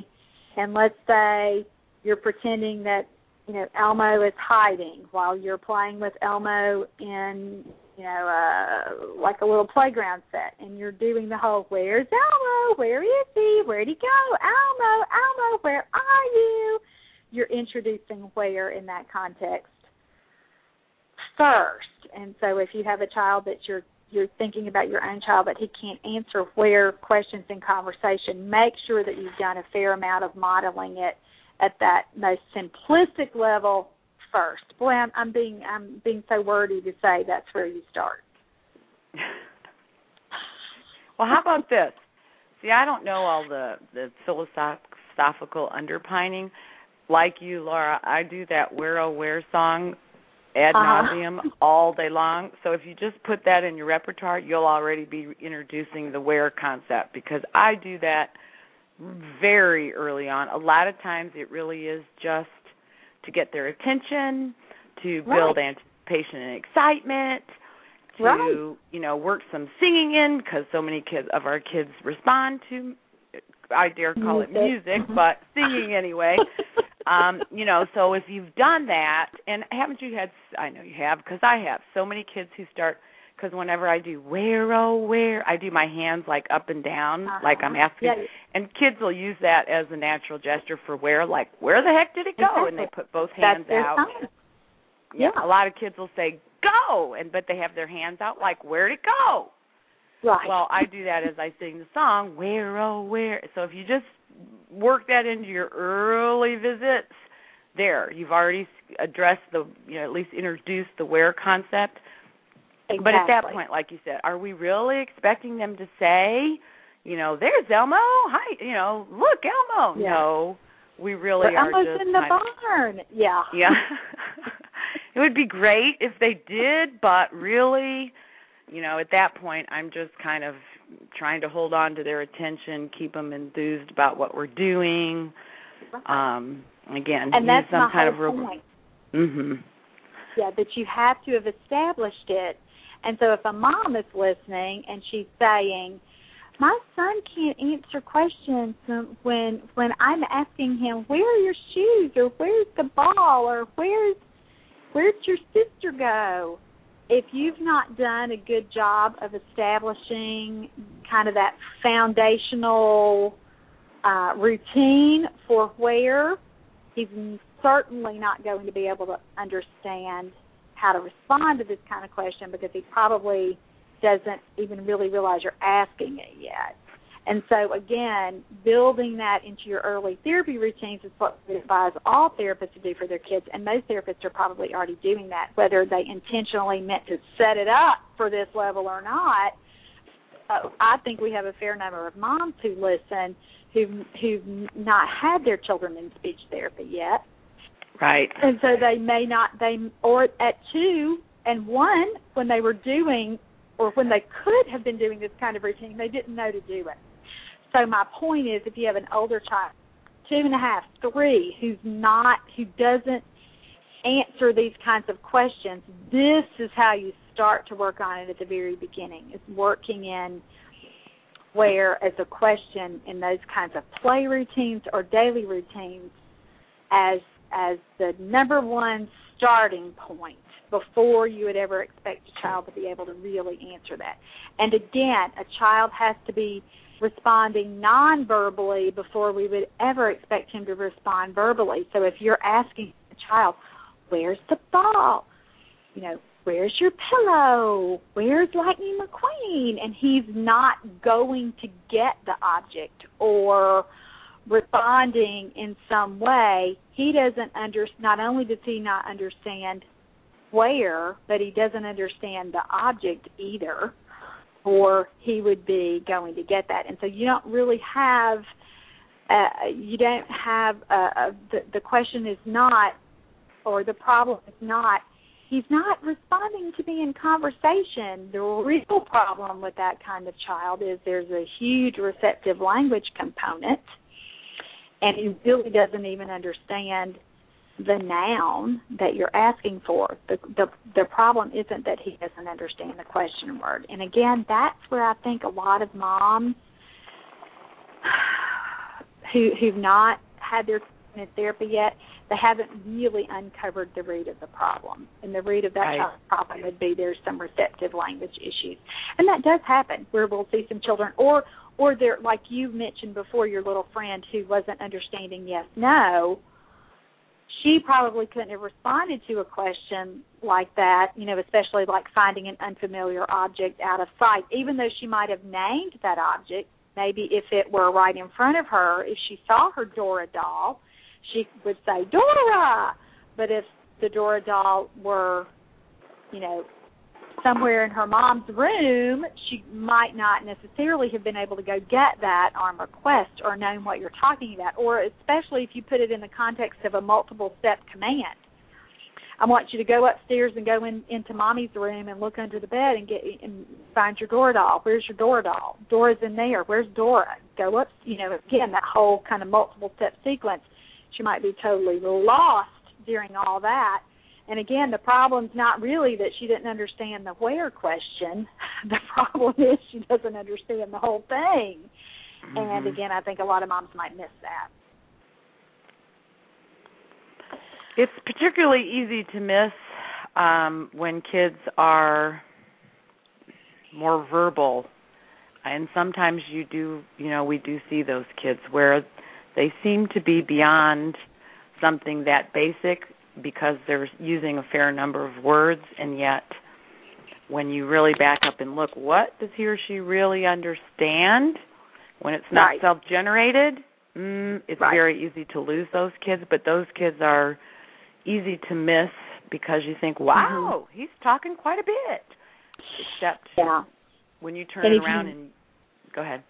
and let's say you're pretending that you know Elmo is hiding while you're playing with Elmo in you know uh like a little playground set and you're doing the whole where's Elmo? Where is he? Where'd he go? Elmo Elmo where are you? You're introducing where in that context first. And so if you have a child that you're you're thinking about your own child but he can't answer where questions in conversation make sure that you've done a fair amount of modeling it at that most simplistic level first. Boy, I'm, I'm being I'm being so wordy to say that's where you start. well, how about this? See, I don't know all the the philosophical underpinning. Like you, Laura, I do that "Where Oh Where" song ad uh-huh. nauseum all day long. So if you just put that in your repertoire, you'll already be introducing the "where" concept because I do that very early on. A lot of times it really is just to get their attention, to build right. anticipation and excitement, to right. you know work some singing in because so many kids of our kids respond to I dare call music. it music, but singing anyway. um, you know, so if you've done that, and haven't you had? I know you have because I have so many kids who start because whenever I do where oh where, I do my hands like up and down, uh-huh. like I'm asking. Yeah. And kids will use that as a natural gesture for where, like where the heck did it go? Exactly. And they put both hands out. Yeah, Yeah. a lot of kids will say go, and but they have their hands out like where'd it go? Right. Well, I do that as I sing the song where oh where. So if you just work that into your early visits, there you've already addressed the you know at least introduced the where concept exactly. but at that point, like you said, are we really expecting them to say, you know, there's Elmo, hi, you know, look Elmo? Yeah. No, we really We're are almost just in the kind of- barn. Yeah. yeah. it would be great if they did, but really, you know, at that point, I'm just kind of trying to hold on to their attention, keep them enthused about what we're doing. Um, again, and that's some my kind whole of point. Mhm. Yeah, that you have to have established it. And so if a mom is listening and she's saying, "My son can't answer questions when when I'm asking him, "Where are your shoes?" or "Where's the ball?" or "Where's where'd your sister go?" If you've not done a good job of establishing kind of that foundational uh, routine for where, he's certainly not going to be able to understand how to respond to this kind of question because he probably doesn't even really realize you're asking it yet. And so again, building that into your early therapy routines is what we advise all therapists to do for their kids, and most therapists are probably already doing that, whether they intentionally meant to set it up for this level or not. Uh, I think we have a fair number of moms who listen who've who've not had their children in speech therapy yet, Right. and so they may not they or at two and one when they were doing or when they could have been doing this kind of routine they didn't know to do it so my point is if you have an older child two and a half three who's not who doesn't answer these kinds of questions this is how you start to work on it at the very beginning is working in where as a question in those kinds of play routines or daily routines as as the number one starting point before you would ever expect a child to be able to really answer that. And again, a child has to be responding non-verbally before we would ever expect him to respond verbally. So if you're asking a child, "Where's the ball?" you know, "Where's your pillow?" "Where's Lightning McQueen?" and he's not going to get the object or responding in some way, he doesn't under not only does he not understand where, but he doesn't understand the object either, or he would be going to get that. And so you don't really have uh, you don't have uh, uh, the the question is not or the problem is not he's not responding to me in conversation. The real problem with that kind of child is there's a huge receptive language component, and he really doesn't even understand the noun that you're asking for. The the the problem isn't that he doesn't understand the question word. And again, that's where I think a lot of moms who who've not had their therapy yet they haven't really uncovered the root of the problem. And the root of that right. problem would be there's some receptive language issues. And that does happen where we'll see some children or or they're like you mentioned before your little friend who wasn't understanding yes no she probably couldn't have responded to a question like that, you know, especially like finding an unfamiliar object out of sight, even though she might have named that object. Maybe if it were right in front of her, if she saw her Dora doll, she would say Dora. But if the Dora doll were, you know, somewhere in her mom's room, she might not necessarily have been able to go get that on request or known what you're talking about, or especially if you put it in the context of a multiple step command. I want you to go upstairs and go in into mommy's room and look under the bed and get and find your Dora doll. Where's your Dora doll? Dora's in there. Where's Dora? Go up. You know, again that whole kind of multiple step sequence she might be totally lost during all that. And again, the problem's not really that she didn't understand the where question. The problem is she doesn't understand the whole thing. Mm-hmm. And again, I think a lot of moms might miss that. It's particularly easy to miss um, when kids are more verbal and sometimes you do you know we do see those kids where they seem to be beyond something that basic because they're using a fair number of words and yet when you really back up and look what does he or she really understand when it's not right. self-generated mm, it's right. very easy to lose those kids but those kids are easy to miss because you think wow mm-hmm. he's talking quite a bit except yeah. when you turn it around you, and go ahead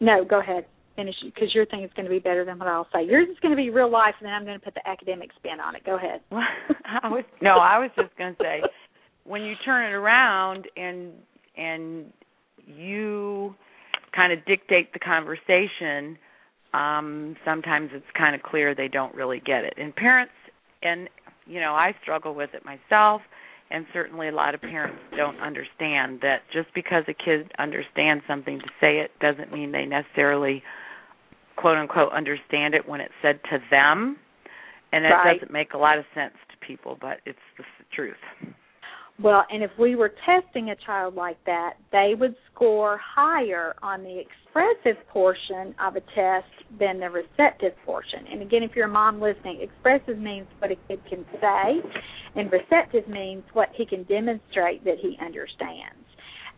no go ahead finish because your thing is going to be better than what I'll say. Yours is going to be real life, and then I'm going to put the academic spin on it. Go ahead. I was no, I was just going to say when you turn it around and and you kind of dictate the conversation, um, sometimes it's kind of clear they don't really get it. And parents, and you know, I struggle with it myself and certainly a lot of parents don't understand that just because a kid understands something to say it doesn't mean they necessarily quote unquote understand it when it's said to them and it right. doesn't make a lot of sense to people but it's the truth. Well and if we were testing a child like that they would score higher on the expressive portion of a test than the receptive portion. And again if you're a mom listening expressive means what a kid can say and receptive means what he can demonstrate that he understands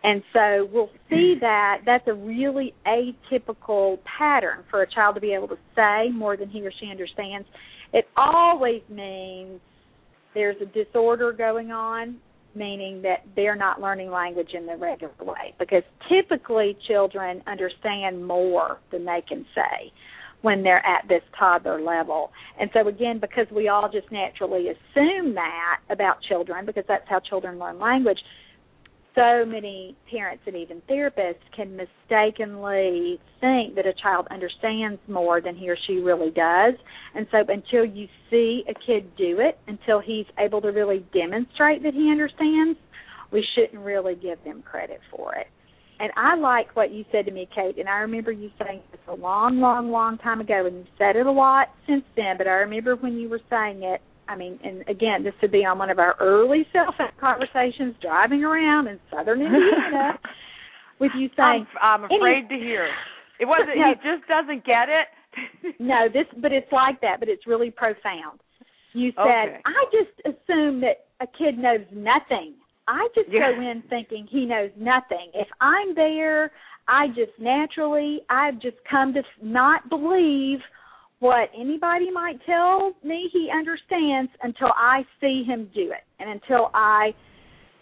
and so we'll see that that's a really atypical pattern for a child to be able to say more than he or she understands. It always means there's a disorder going on, meaning that they're not learning language in the regular way. Because typically children understand more than they can say when they're at this toddler level. And so again, because we all just naturally assume that about children, because that's how children learn language, so many parents and even therapists can mistakenly think that a child understands more than he or she really does. And so until you see a kid do it, until he's able to really demonstrate that he understands, we shouldn't really give them credit for it. And I like what you said to me, Kate, and I remember you saying this a long, long, long time ago, and you've said it a lot since then, but I remember when you were saying it, I mean, and again, this would be on one of our early cell phone conversations driving around in southern Indiana with you saying, "I'm, I'm afraid any, to hear." It wasn't. No, he just doesn't get it. no, this, but it's like that, but it's really profound. You said, okay. "I just assume that a kid knows nothing I just Yeah. go in thinking he knows nothing. If I'm there, I just naturally, I've just come to not believe what anybody might tell me he understands until I see him do it, and until I,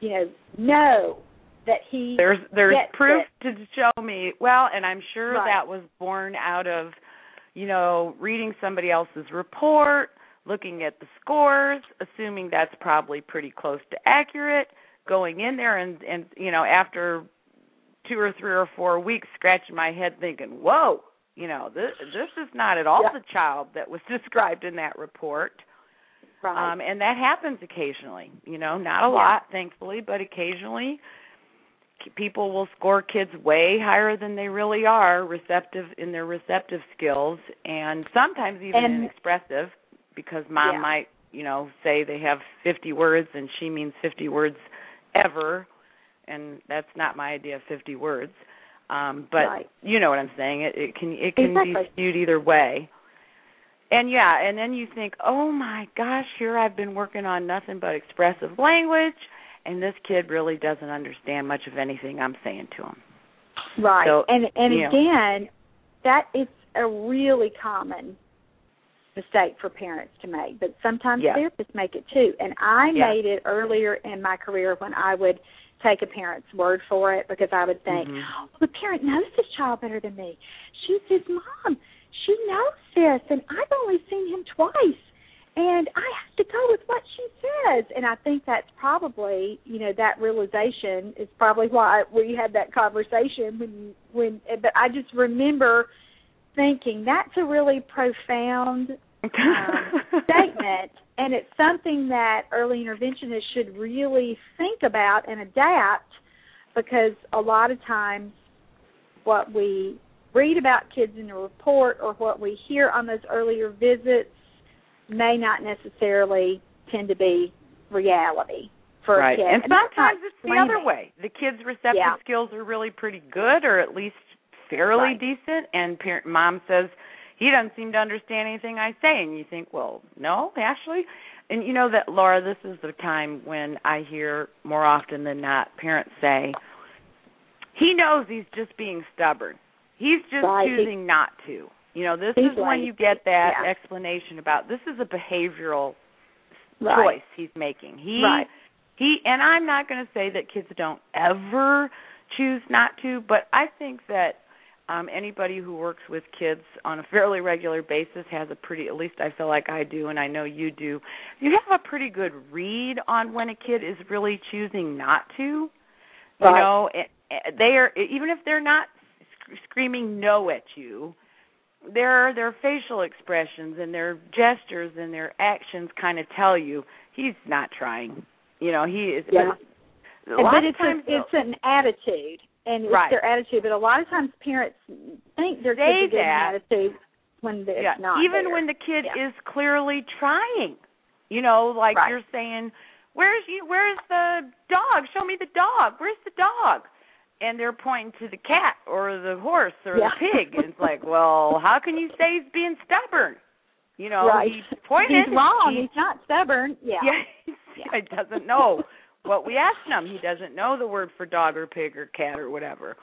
you know, know that he there's there's proof it. to show me well and i'm sure Right. that was born out of you know reading somebody else's report looking at the scores assuming that's probably pretty close to accurate going in there and and you know after two or three or four weeks scratching my head thinking whoa you know this this is not at all Yeah. the child that was described in that report right. um, and that happens occasionally. You know, not a Yeah. lot, thankfully, but occasionally people will score kids way higher than they really are, receptive in their receptive skills, and sometimes even And- in expressive, because mom Yeah. might, you know, say they have 50 words and she means 50 words ever, and that's not my idea of 50 words. Um, but Right. you know what I'm saying. It, it can it can Exactly. be skewed either way. And yeah, and then you think, "Oh my gosh, here I've been working on nothing but expressive language, and this kid really doesn't understand much of anything I'm saying to him." Right. So, and and know. again, that it's a really common mistake for parents to make, but sometimes Yeah. therapists make it too. And I Yeah. made it earlier in my career when I would take a parent's word for it because I would think, Mhm. well, the parent knows this child better than me. She's his mom. She knows this, and I've only seen him twice. And I have to go with what she says. And I think that's probably, you know, that realization is probably why we had that conversation when when but I just remember thinking that's a really profound um, statement, and it's something that early interventionists should really think about and adapt because a lot of times what we read about kids in the report or what we hear on those earlier visits may not necessarily tend to be reality for right. a kid. And not sometimes it's the other way. The kid's receptive Yeah. skills are really pretty good, or at least fairly Right. decent, and parent mom says he doesn't seem to understand anything I say, and you think, well, no, actually. And you know that Laura, this is the time when I hear more often than not parents say, he knows he's just being stubborn. He's just Right. choosing not to. You know, this He's is when you get that Yeah. explanation about this is a behavioral Right. choice he's making. He he and I'm not going to say that kids don't ever choose not to, but I think that um anybody who works with kids on a fairly regular basis has a pretty at least I feel like I do and I know you do. You have a pretty good read on when a kid is really choosing not to. You Right. know, they are even if they're not sc- screaming no at you, their their facial expressions and their gestures and their actions kind of tell you he's not trying. You know, he is. Yeah. A And- lot but of it's times, a, it's an attitude, and it's Right. their attitude. But a lot of times, parents think their kids are that. attitude when it's yeah, not. even there. when the kid Yeah. is clearly trying. You know, like Right. you're saying, "Where's you? Where's the dog? Show me the dog. Where's the dog?" And they're pointing to the cat or the horse or Yeah. the pig, and it's like, well, how can you say he's being stubborn? You know, right. he pointed. He's wrong. He- He's not stubborn. Yeah. Yeah, Yeah. he doesn't know what we asked him. He doesn't know the word for dog or pig or cat or whatever.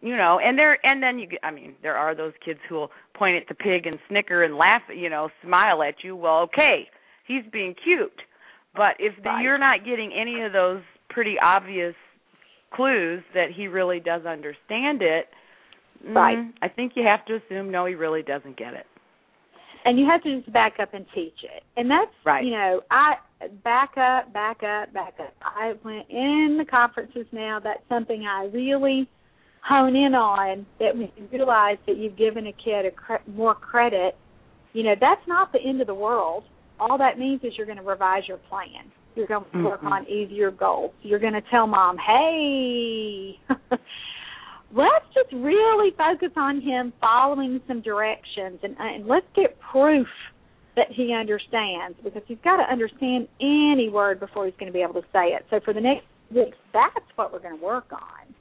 You know, and there and then you I mean, there are those kids who will point at the pig and snicker and laugh, you know, smile at you. Well, okay, he's being cute. But if the, Right. you're not getting any of those pretty obvious clues that he really does understand it, mm, Right. I think you have to assume no, he really doesn't get it. and you have to just back up and teach it. And that's Right. you know, I back up, back up, back up. I went in the conferences now. That's something I really hone in on. That when you realize that you've given a kid a cre- more credit, you know, that's not the end of the world. All that means is you're going to revise your plan. You're going to work Mhm. on easier goals. You're going to tell mom, "Hey, let's just really focus on him following some directions and, and let's get proof that he understands because he's got to understand any word before he's going to be able to say it. So for the next weeks, that's what we're going to work on.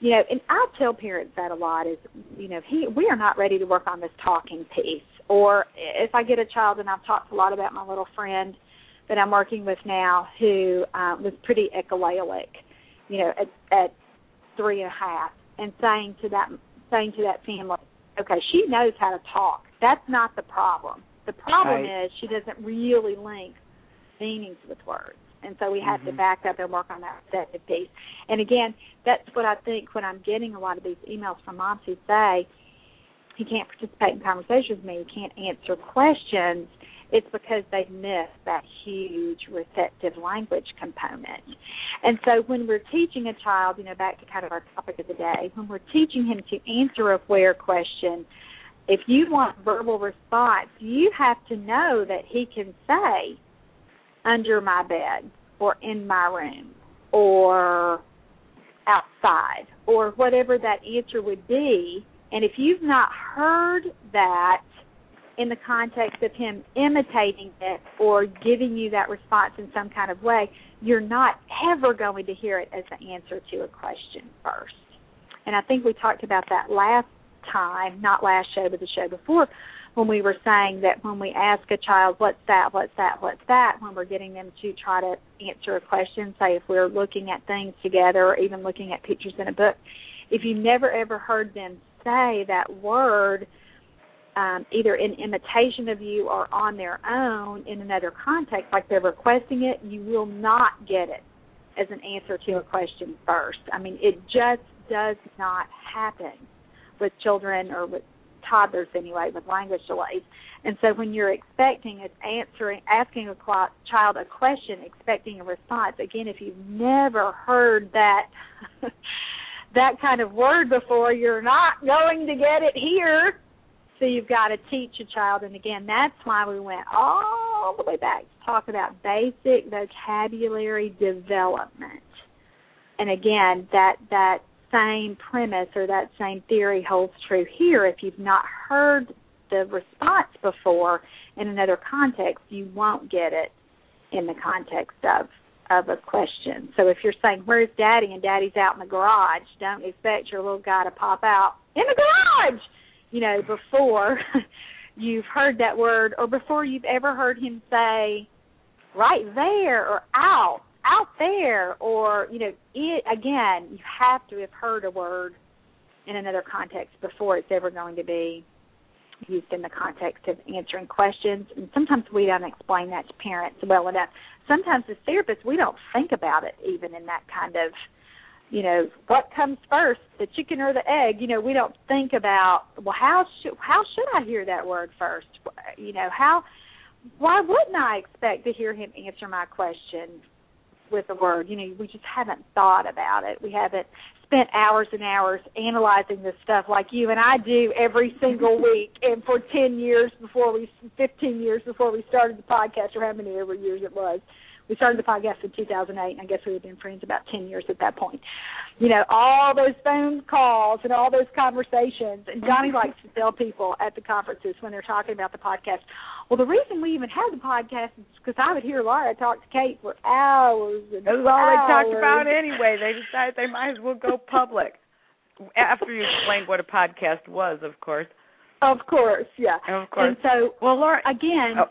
You know, and I tell parents that a lot is, you know, he we are not ready to work on this talking piece. Or if I get a child and I've talked a lot about my little friend that I'm working with now who um, was pretty echolalic, you know, at, at three and a half, and saying to that saying to that family, okay, she knows how to talk. That's not the problem. The problem right. is she doesn't really link meanings with words. And so we have mm-hmm. to back up and work on that receptive piece. And again, that's what I think when I'm getting a lot of these emails from moms who say, he can't participate in conversations with me, he can't answer questions it's because they've missed that huge receptive language component. And so when we're teaching a child, you know, back to kind of our topic of the day, when we're teaching him to answer a where question, if you want verbal response, you have to know that he can say under my bed or in my room or outside or whatever that answer would be. And if you've not heard that in the context of him imitating it or giving you that response in some kind of way, you're not ever going to hear it as the answer to a question first. And I think we talked about that last time, not last show, but the show before, when we were saying that when we ask a child, what's that, what's that, what's that, when we're getting them to try to answer a question, say if we're looking at things together or even looking at pictures in a book, if you never ever heard them say that word, um, either in imitation of you or on their own in another context, like they're requesting it, you will not get it as an answer to a question first. I mean, it just does not happen with children or with toddlers anyway with language delays. And so when you're expecting is answering asking a child a question expecting a response, again if you've never heard that that kind of word before, you're not going to get it here so you've got to teach a child, and again, that's why we went all the way back to talk about basic vocabulary development. And again, that that same premise or that same theory holds true here. If you've not heard the response before in another context, you won't get it in the context of of a question. So if you're saying, "Where's Daddy?" and Daddy's out in the garage, don't expect your little guy to pop out in the garage you know, before you've heard that word or before you've ever heard him say right there or out, out there or, you know, it again, you have to have heard a word in another context before it's ever going to be used in the context of answering questions. And sometimes we don't explain that to parents well enough. Sometimes as therapists we don't think about it even in that kind of you know what comes first the chicken or the egg you know we don't think about well how should how should i hear that word first you know how why wouldn't i expect to hear him answer my question with a word. You know we just haven't thought about it. We haven't spent hours and hours analyzing this stuff like you and i do every single week and for ten years before we fifteen years before we started the podcast or how many ever years it was we started the podcast in 2008, and I guess we had been friends about 10 years at that point. You know, all those phone calls and all those conversations. And Johnny mm-hmm. likes to tell people at the conferences when they're talking about the podcast, well, the reason we even had the podcast is because I would hear Laura talk to Kate for hours and That's all they talked about anyway. They decided they might as well go public after you explained what a podcast was, of course. Of course, yeah. Of course. And so, well, Laura, again, oh,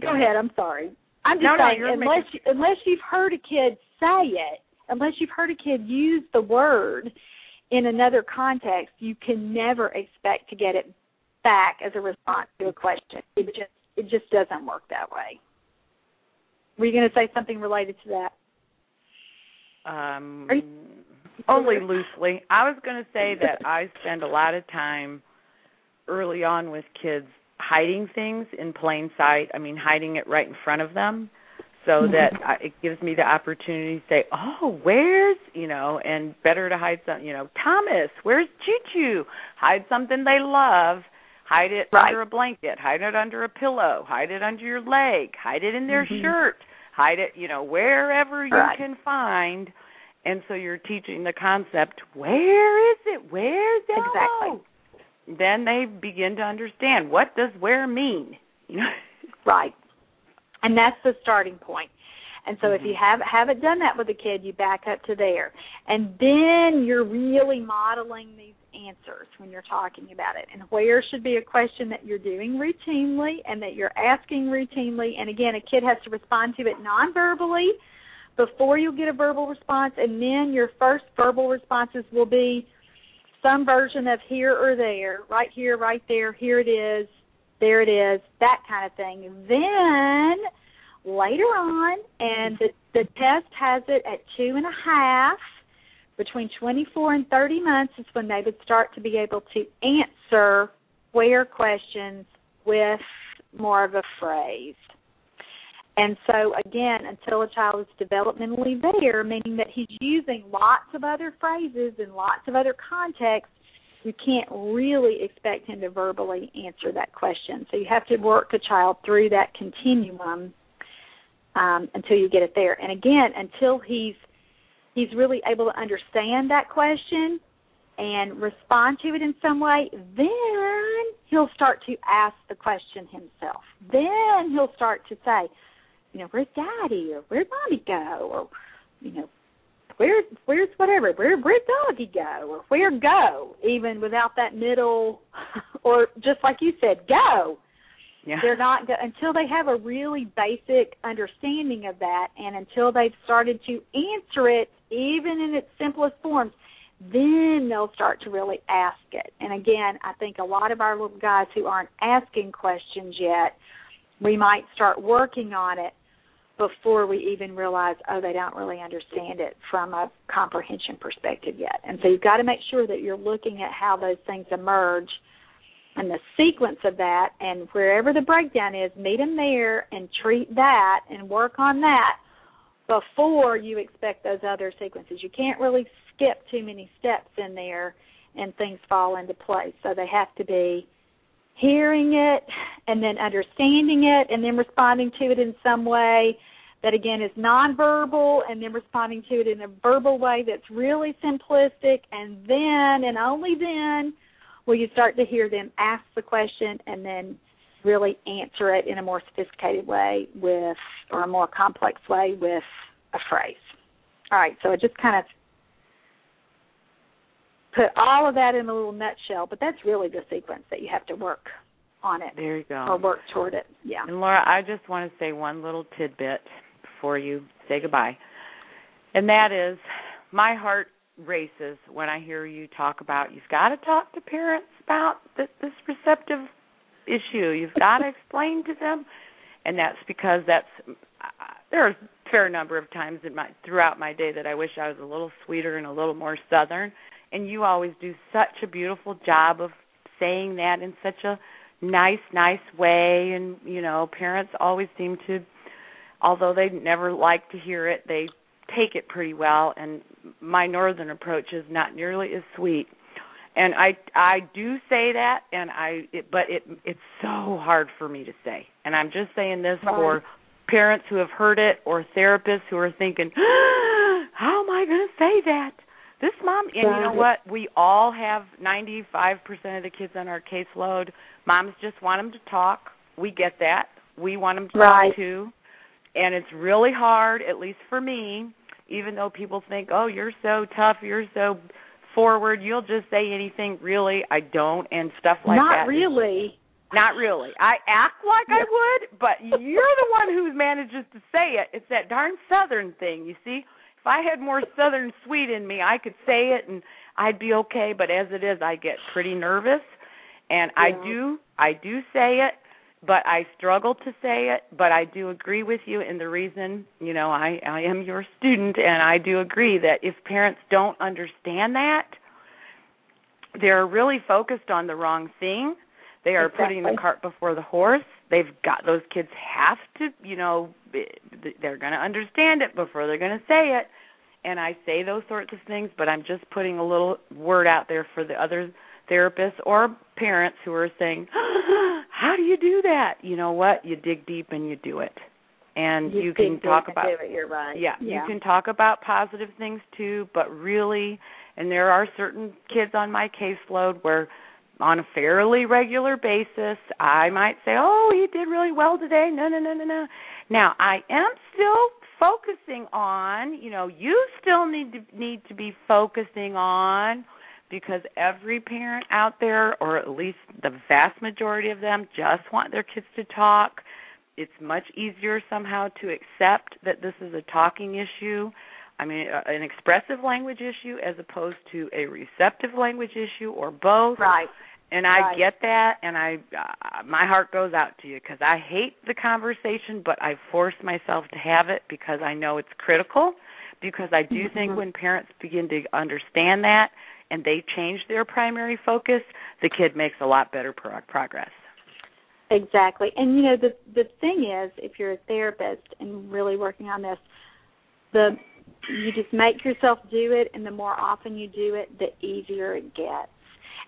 go ahead. I'm sorry. I'm just no, saying, no, unless making... unless you've heard a kid say it, unless you've heard a kid use the word in another context, you can never expect to get it back as a response to a question. It just it just doesn't work that way. Were you going to say something related to that? Um, you, only loosely. I was going to say that I spend a lot of time early on with kids hiding things in plain sight. I mean, hiding it right in front of them so mm-hmm. that I, it gives me the opportunity to say, "Oh, where's you know?" And better to hide some, you know, Thomas, where's Choo Choo? Hide something they love. Hide it right. under a blanket. Hide it under a pillow. Hide it under your leg. Hide it in their mm-hmm. shirt. Hide it, you know, wherever you right. can find. And so you're teaching the concept. Where is it? Where's it? Exactly then they begin to understand what does where mean. You know? right. And that's the starting point. And so mm-hmm. if you have haven't done that with a kid, you back up to there. And then you're really modeling these answers when you're talking about it. And where should be a question that you're doing routinely and that you're asking routinely. And again, a kid has to respond to it non-verbally before you get a verbal response, and then your first verbal responses will be some version of here or there, right here, right there, here it is, there it is, that kind of thing. Then later on, and the, the test has it at two and a half, between 24 and 30 months is when they would start to be able to answer where questions with more of a phrase. And so, again, until a child is developmentally there, meaning that he's using lots of other phrases and lots of other contexts, you can't really expect him to verbally answer that question. So you have to work a child through that continuum um, until you get it there. And again, until he's he's really able to understand that question and respond to it in some way, then he'll start to ask the question himself. Then he'll start to say, you know, where's daddy or where'd mommy go or you know, where's where's whatever, where where'd doggy go or where go, even without that middle or just like you said, go. Yeah. They're not go- until they have a really basic understanding of that and until they've started to answer it even in its simplest forms, then they'll start to really ask it. And again, I think a lot of our little guys who aren't asking questions yet, we might start working on it before we even realize, oh, they don't really understand it from a comprehension perspective yet. And so you've got to make sure that you're looking at how those things emerge and the sequence of that, and wherever the breakdown is, meet them there and treat that and work on that before you expect those other sequences. You can't really skip too many steps in there and things fall into place. So they have to be hearing it and then understanding it and then responding to it in some way that again is nonverbal and then responding to it in a verbal way that's really simplistic and then and only then will you start to hear them ask the question and then really answer it in a more sophisticated way with or a more complex way with a phrase. All right, so it just kind of put all of that in a little nutshell, but that's really the sequence that you have to work on it. There you go. Or work toward it. Yeah. And Laura, I just want to say one little tidbit before you say goodbye. And that is my heart races when I hear you talk about you've got to talk to parents about this, this receptive issue. You've got to explain to them and that's because that's uh, there are a fair number of times in my throughout my day that I wish I was a little sweeter and a little more southern and you always do such a beautiful job of saying that in such a nice nice way. And you know parents always seem to although they never like to hear it they take it pretty well. And my northern approach is not nearly as sweet. And i i do say that and i it, but it it's so hard for me to say. And i'm just saying this for parents who have heard it or therapists who are thinking how am i going to say that this mom and you know what we all have 95% of the kids on our caseload moms just want them to talk we get that we want them to right. talk too and it's really hard at least for me even though people think oh you're so tough you're so forward you'll just say anything really i don't and stuff like Not that Not really. Not really. I act like I would, but you're the one who manages to say it. It's that darn southern thing, you see. If I had more southern sweet in me, I could say it and I'd be okay, but as it is, I get pretty nervous and yeah. I do I do say it, but I struggle to say it, but I do agree with you in the reason, you know, I I am your student and I do agree that if parents don't understand that, they're really focused on the wrong thing they are exactly. putting the cart before the horse. They've got those kids have to, you know, they're going to understand it before they're going to say it. And I say those sorts of things, but I'm just putting a little word out there for the other therapists or parents who are saying, "How do you do that?" You know what? You dig deep and you do it. And you, you can talk about right. Yeah, yeah, you can talk about positive things too, but really and there are certain kids on my caseload where on a fairly regular basis, I might say, "Oh, he did really well today." No, no, no, no, no. Now, I am still focusing on, you know, you still need to need to be focusing on because every parent out there or at least the vast majority of them just want their kids to talk it's much easier somehow to accept that this is a talking issue i mean uh, an expressive language issue as opposed to a receptive language issue or both right and I right. get that, and I uh, my heart goes out to you because I hate the conversation, but I force myself to have it because I know it's critical. Because I do mm-hmm. think when parents begin to understand that and they change their primary focus, the kid makes a lot better pro- progress. Exactly, and you know the the thing is, if you're a therapist and really working on this, the you just make yourself do it, and the more often you do it, the easier it gets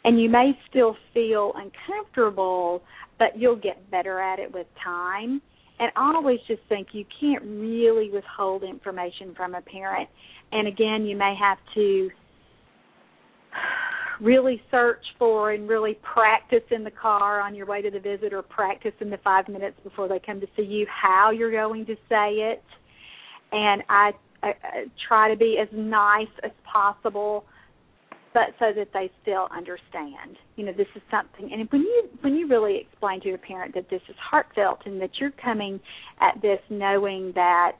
and you may still feel uncomfortable, but you'll get better at it with time. And I always just think you can't really withhold information from a parent. And again, you may have to really search for and really practice in the car on your way to the visit or practice in the five minutes before they come to see you how you're going to say it. And I, I try to be as nice as possible but so that they still understand. You know, this is something and when you when you really explain to your parent that this is heartfelt and that you're coming at this knowing that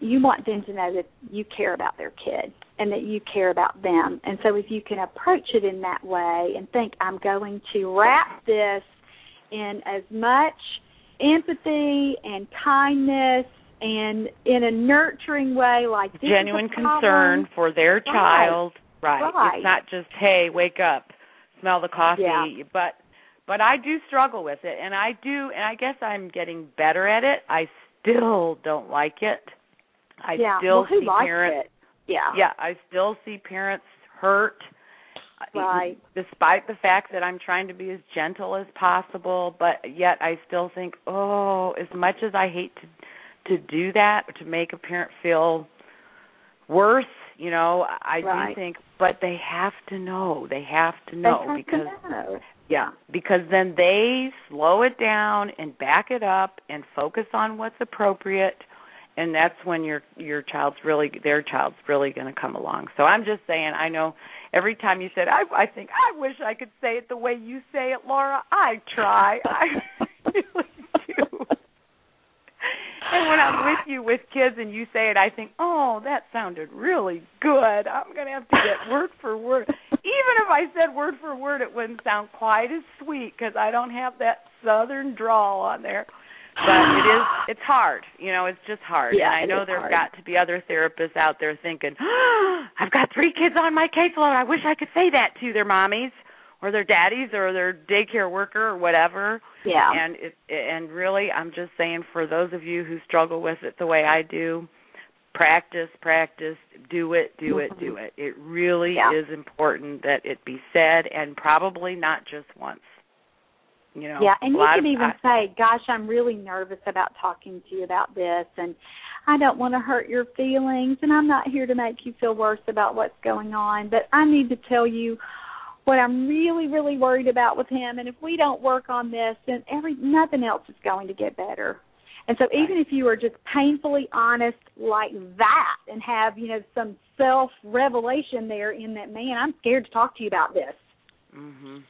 you want them to know that you care about their kid and that you care about them. And so if you can approach it in that way and think I'm going to wrap this in as much empathy and kindness and in a nurturing way like genuine concern for their child right Right. right. It's not just hey, wake up, smell the coffee, yeah. but but I do struggle with it and I do and I guess I'm getting better at it. I still don't like it. I yeah. still well, who see likes parents it? Yeah. Yeah, I still see parents hurt right. despite the fact that I'm trying to be as gentle as possible, but yet I still think, "Oh, as much as I hate to to do that to make a parent feel worse you know i right. do think but they have to know they have to know have because to know. yeah because then they slow it down and back it up and focus on what's appropriate and that's when your your child's really their child's really going to come along so i'm just saying i know every time you said i i think i wish i could say it the way you say it laura i try i really and when I'm with you with kids and you say it, I think, oh, that sounded really good. I'm going to have to get word for word. Even if I said word for word, it wouldn't sound quite as sweet because I don't have that southern drawl on there. But it is, it's hard. You know, it's just hard. Yeah, and I know there's hard. got to be other therapists out there thinking, oh, I've got three kids on my caseload. I wish I could say that to their mommies or their daddies or their daycare worker or whatever. Yeah. And it and really I'm just saying for those of you who struggle with it the way I do, practice, practice, do it, do it, mm-hmm. do it. It really Yeah. is important that it be said and probably not just once. You know. Yeah, and you can of, even say, "Gosh, I'm really nervous about talking to you about this, and I don't want to hurt your feelings, and I'm not here to make you feel worse about what's going on, but I need to tell you what I'm really, really worried about with him. And if we don't work on this, then every nothing else is going to get better. And so, even if you are just painfully honest like that, and have you know some self revelation there in that man, I'm scared to talk to you about this. Mhm.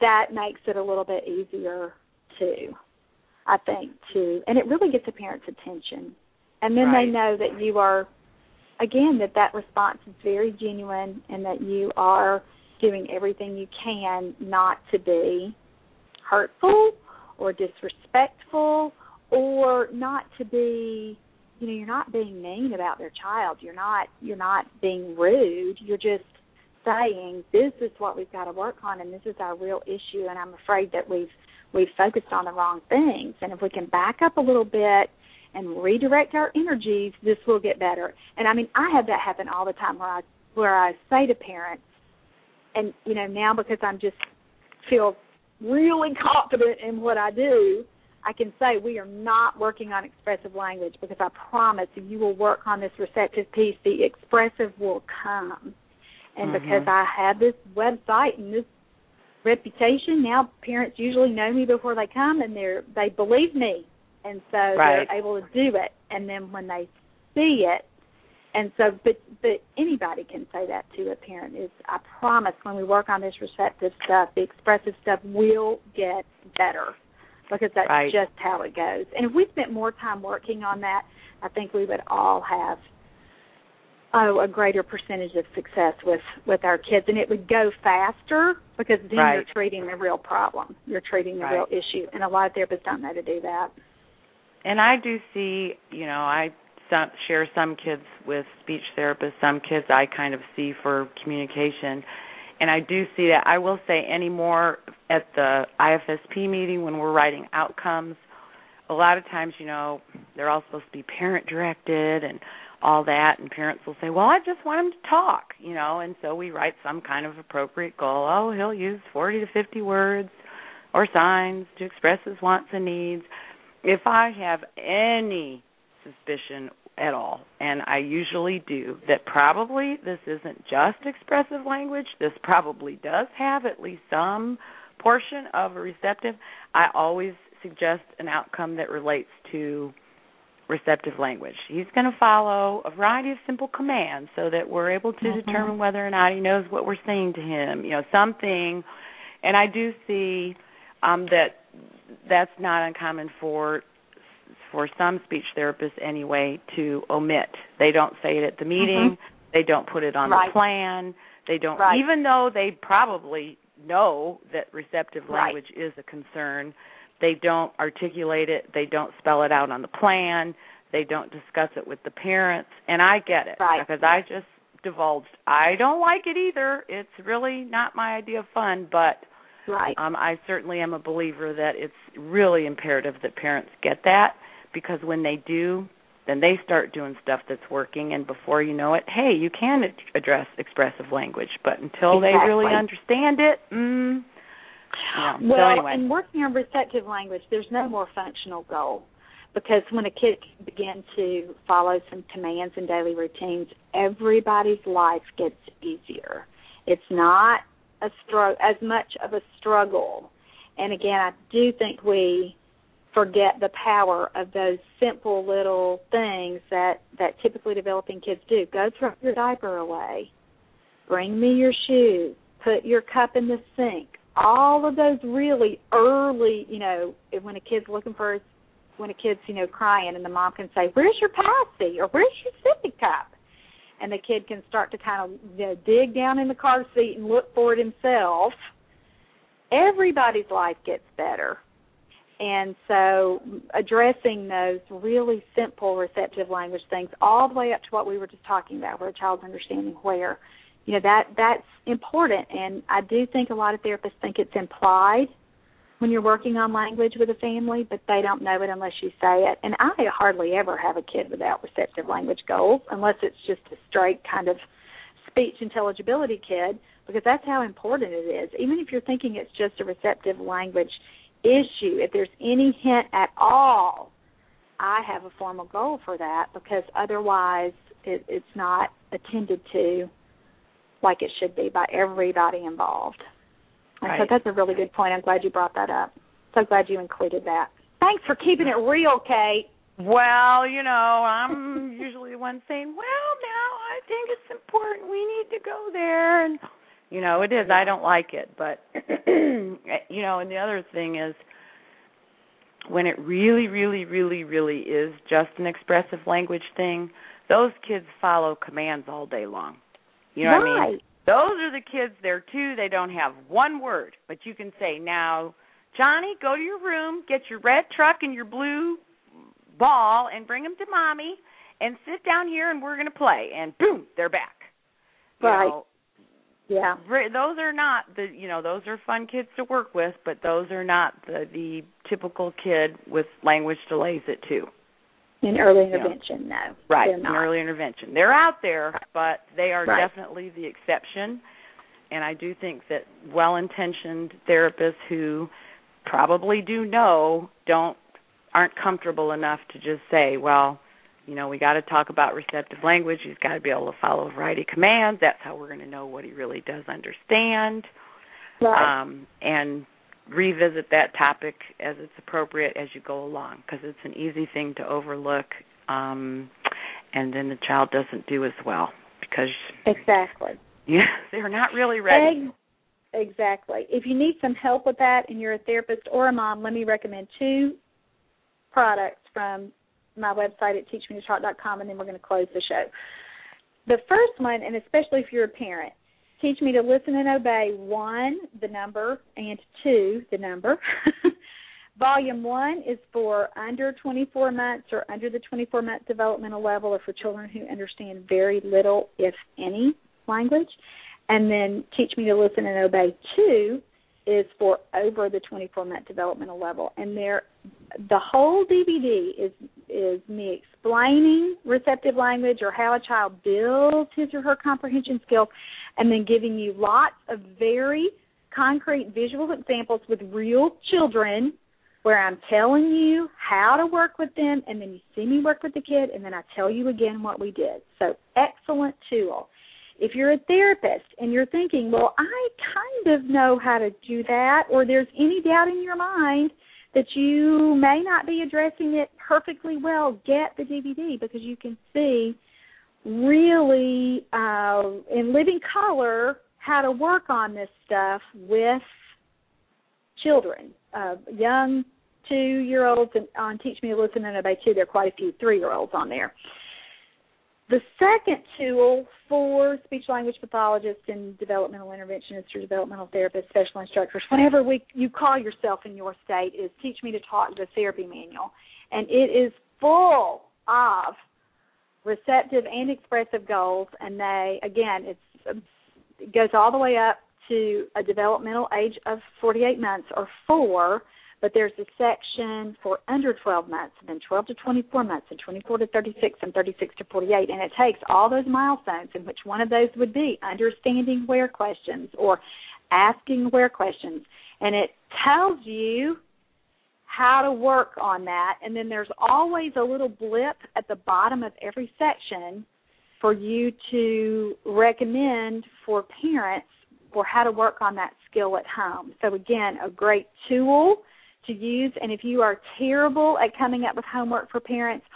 That makes it a little bit easier too. I think too, and it really gets the parents' attention, and then Right. they know that you are, again, that that response is very genuine, and that you are doing everything you can not to be hurtful or disrespectful or not to be you know you're not being mean about their child. You're not you're not being rude. You're just saying this is what we've got to work on and this is our real issue and i'm afraid that we've we've focused on the wrong things. And if we can back up a little bit and redirect our energies this will get better. And i mean i have that happen all the time where i where i say to parents and you know now because i'm just feel really confident in what i do I can say we are not working on expressive language because I promise if you will work on this receptive piece, the expressive will come. And Mhm. because I have this website and this reputation, now parents usually know me before they come and they're they believe me. And so Right. they're able to do it. And then when they see it, and so but but anybody can say that to a parent is i promise when we work on this receptive stuff the expressive stuff will get better because that's right. just how it goes and if we spent more time working on that i think we would all have oh a greater percentage of success with with our kids and it would go faster because then right. you're treating the real problem you're treating the right. real issue and a lot of therapists don't know to do that and i do see you know i some share some kids with speech therapists some kids i kind of see for communication. And i do see that. I will say anymore at the ifsp meeting when we're writing outcomes a lot of times you know they're all supposed to be parent directed and all that and parents will say well i just want him to talk you know? And so we write some kind of appropriate goal. Oh he'll use 40 to 50 words or signs to express his wants and needs. If i have any suspicion at all and i usually do that probably this isn't just expressive language this probably does have at least some portion of a receptive i always suggest an outcome that relates to receptive language. He's going to follow a variety of simple commands so that we're able to mm-hmm. determine whether or not he knows what we're saying to him. You know, something. And I do see um, that that's not uncommon for for some speech therapists anyway to omit. They don't say it at the meeting. Mm-hmm. They don't put it on right. the plan. They don't right. even though they probably know that receptive right. language is a concern they don't articulate it they don't spell it out on the plan they don't discuss it with the parents and i get it right. because i just divulged i don't like it either it's really not my idea of fun but right. um i certainly am a believer that it's really imperative that parents get that because when they do then they start doing stuff that's working and before you know it hey you can address expressive language but until exactly. they really understand it mm, yeah. Well, so anyway. in working on receptive language, there's no more functional goal because when a kid begins to follow some commands and daily routines, everybody's life gets easier. It's not a struggle as much of a struggle. And again, I do think we forget the power of those simple little things that that typically developing kids do. Go throw your diaper away. Bring me your shoes. Put your cup in the sink all of those really early, you know, when a kid's looking for, when a kid's, you know, crying, and the mom can say, "Where's your passy?" or "Where's your sippy cup?" and the kid can start to kind of you know, dig down in the car seat and look for it himself. Everybody's life gets better. And so addressing those really simple receptive language things all the way up to what we were just talking about, where a child's understanding where you know that that's important. And i do think a lot of therapists think it's implied when you're working on language with a family but they don't know it unless you say it. And i hardly ever have a kid without receptive language goals unless it's just a straight kind of speech intelligibility kid because that's how important it is. Even if you're thinking it's just a receptive language issue if there's any hint at all i have a formal goal for that because otherwise it, it's not attended to like it should be by everybody involved. And right. so that's a really good point. I'm glad you brought that up. So glad you included that. Thanks for keeping it real, Kate. Well, you know, I'm usually the one saying, "Well, now I think it's important. We need to go there." And you know, it is. I don't like it, but you know, and the other thing is when it really really really really is just an expressive language thing, those kids follow commands all day long. You know right. what I mean? Those are the kids there too. They don't have one word, but you can say, "Now, Johnny, go to your room, get your red truck and your blue ball, and bring them to mommy, and sit down here, and we're going to play." And boom, they're back. Right. You know, yeah. Those are not the you know those are fun kids to work with, but those are not the the typical kid with language delays at two. In early intervention, yeah. no. Right, in early intervention. They're out there, but they are right. definitely the exception. And I do think that well intentioned therapists who probably do know don't aren't comfortable enough to just say, Well, you know, we gotta talk about receptive language, he's gotta be able to follow a variety of commands, that's how we're gonna know what he really does understand. Right. Um and revisit that topic as it's appropriate as you go along because it's an easy thing to overlook um and then the child doesn't do as well because exactly yeah they're not really ready. Exactly. If you need some help with that and you're a therapist or a mom, let me recommend two products from my website at teachmetotalk.com, and then we're going to close the show. The first one, and especially if you're a parent, teach me to listen and obey one, the number, and two, the number. Volume one is for under 24 months or under the 24 month developmental level, or for children who understand very little, if any, language. And then Teach Me to Listen and Obey two is for over the 24 month developmental level, and there, the whole DVD is is me explaining receptive language or how a child builds his or her comprehension skills, and then giving you lots of very concrete visual examples with real children where I'm telling you how to work with them, and then you see me work with the kid, and then I tell you again what we did. So, excellent tool. If you're a therapist and you're thinking, well, I kind of know how to do that, or there's any doubt in your mind that you may not be addressing it perfectly well, get the DVD because you can see really uh, in living color how to work on this stuff with children, uh, young two year olds, and on Teach Me to Listen and Obey two. There are quite a few three year olds on there. The second tool for speech language pathologists and developmental interventionists or developmental therapists, special instructors, whatever we you call yourself in your state, is Teach Me to Talk the therapy manual, and it is full of receptive and expressive goals, and they again it goes all the way up to a developmental age of 48 months or four but there's a section for under 12 months, and then 12 to 24 months, and 24 to 36, and 36 to 48. And it takes all those milestones, in which one of those would be understanding where questions or asking where questions. And it tells you how to work on that. And then there's always a little blip at the bottom of every section for you to recommend for parents for how to work on that skill at home. So again, a great tool to use. And if you are terrible at coming up with homework for parents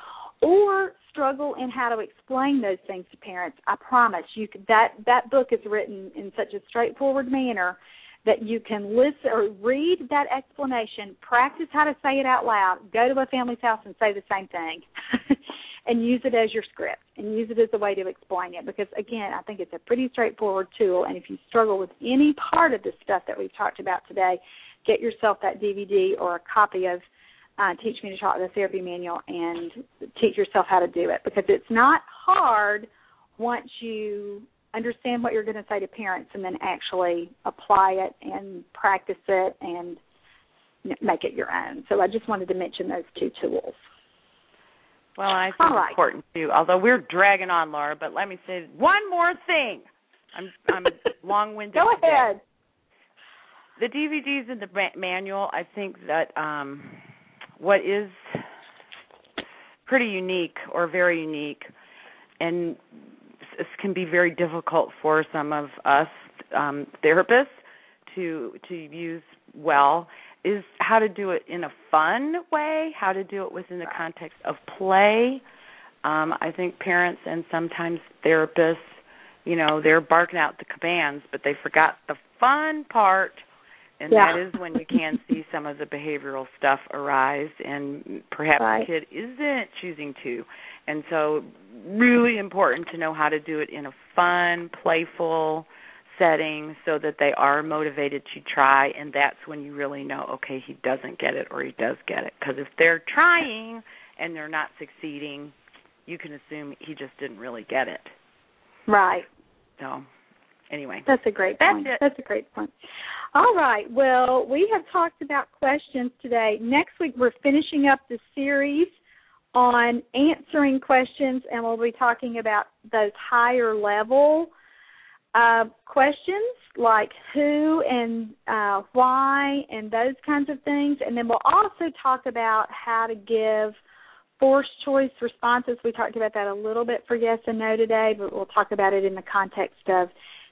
or struggle in how to explain those things to parents, I promise you that that book is written in such a straightforward manner that you can listen or read that explanation, practice how to say it out loud, go to a family's house and say the same thing. and use it as your script and use it as a way to explain it because again i think it's a pretty straightforward tool and if you struggle with any part of the stuff that we've talked about today get yourself that DVD or a copy of uh, Teach Me to Talk the Therapy Manual and teach yourself how to do it because it's not hard once you understand what you're going to say to parents and then actually apply it and practice it and make it your own. So I just wanted to mention those two tools. Well, I think right. it's important too. Although we're dragging on, Laura, but let me say one more thing. I'm I'm long-winded. Go ahead. The DVDs and the manual, I think that um, what is pretty unique or very unique, and this can be very difficult for some of us um, therapists to to use well, is how to do it in a fun way, how to do it within the context of play. Um, I think parents and sometimes therapists, you know, they're barking out the commands, but they forgot the fun part and yeah. that is when you can see some of the behavioral stuff arise and perhaps right. the kid isn't choosing to. And so really important to know how to do it in a fun playful setting so that they are motivated to try and that's when you really know okay he doesn't get it or he does get it. Because if they're trying and they're not succeeding you can assume he just didn't really get it. Right. So anyway that's a great that's point it. that's a great point all right. Well, we have talked about questions today. Next week, we're finishing up the series on answering questions, and we'll be talking about those higher level uh, questions like who and uh, why and those kinds of things. And then we'll also talk about how to give forced choice responses. We talked about that a little bit for yes and no today, but we'll talk about it in the context of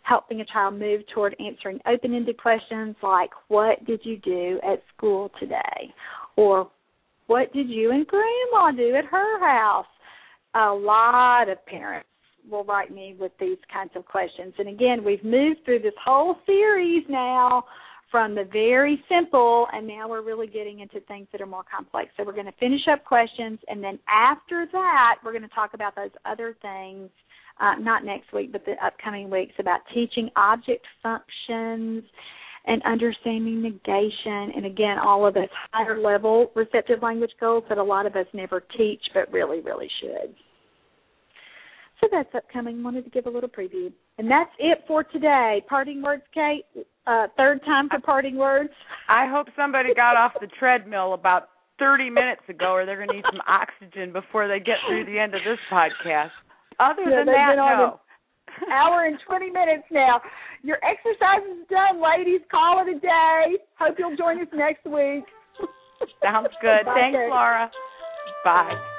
helping a child move toward answering open ended questions like, What did you do at school today? Or, What did you and Grandma do at her house? a lot of parents will write me with these kinds of questions. And again, we've moved through this whole series now from the very simple, and now we're really getting into things that are more complex. So we're going to finish up questions, and then after that, we're going to talk about those other things. Uh, not next week, but the upcoming weeks about teaching object functions and understanding negation, and again, all of those higher level receptive language goals that a lot of us never teach, but really, really should. So that's upcoming. Wanted to give a little preview. And that's it for today. Parting words, Kate. Uh, third time for parting words. I hope somebody got off the treadmill about 30 minutes ago, or they're going to need some oxygen before they get through the end of this podcast. Other yeah, than that, no. Hour and 20 minutes now. Your exercise is done, ladies. Call it a day. Hope you'll join us next week. Sounds good. Bye, Thanks, Kate. Laura. Bye.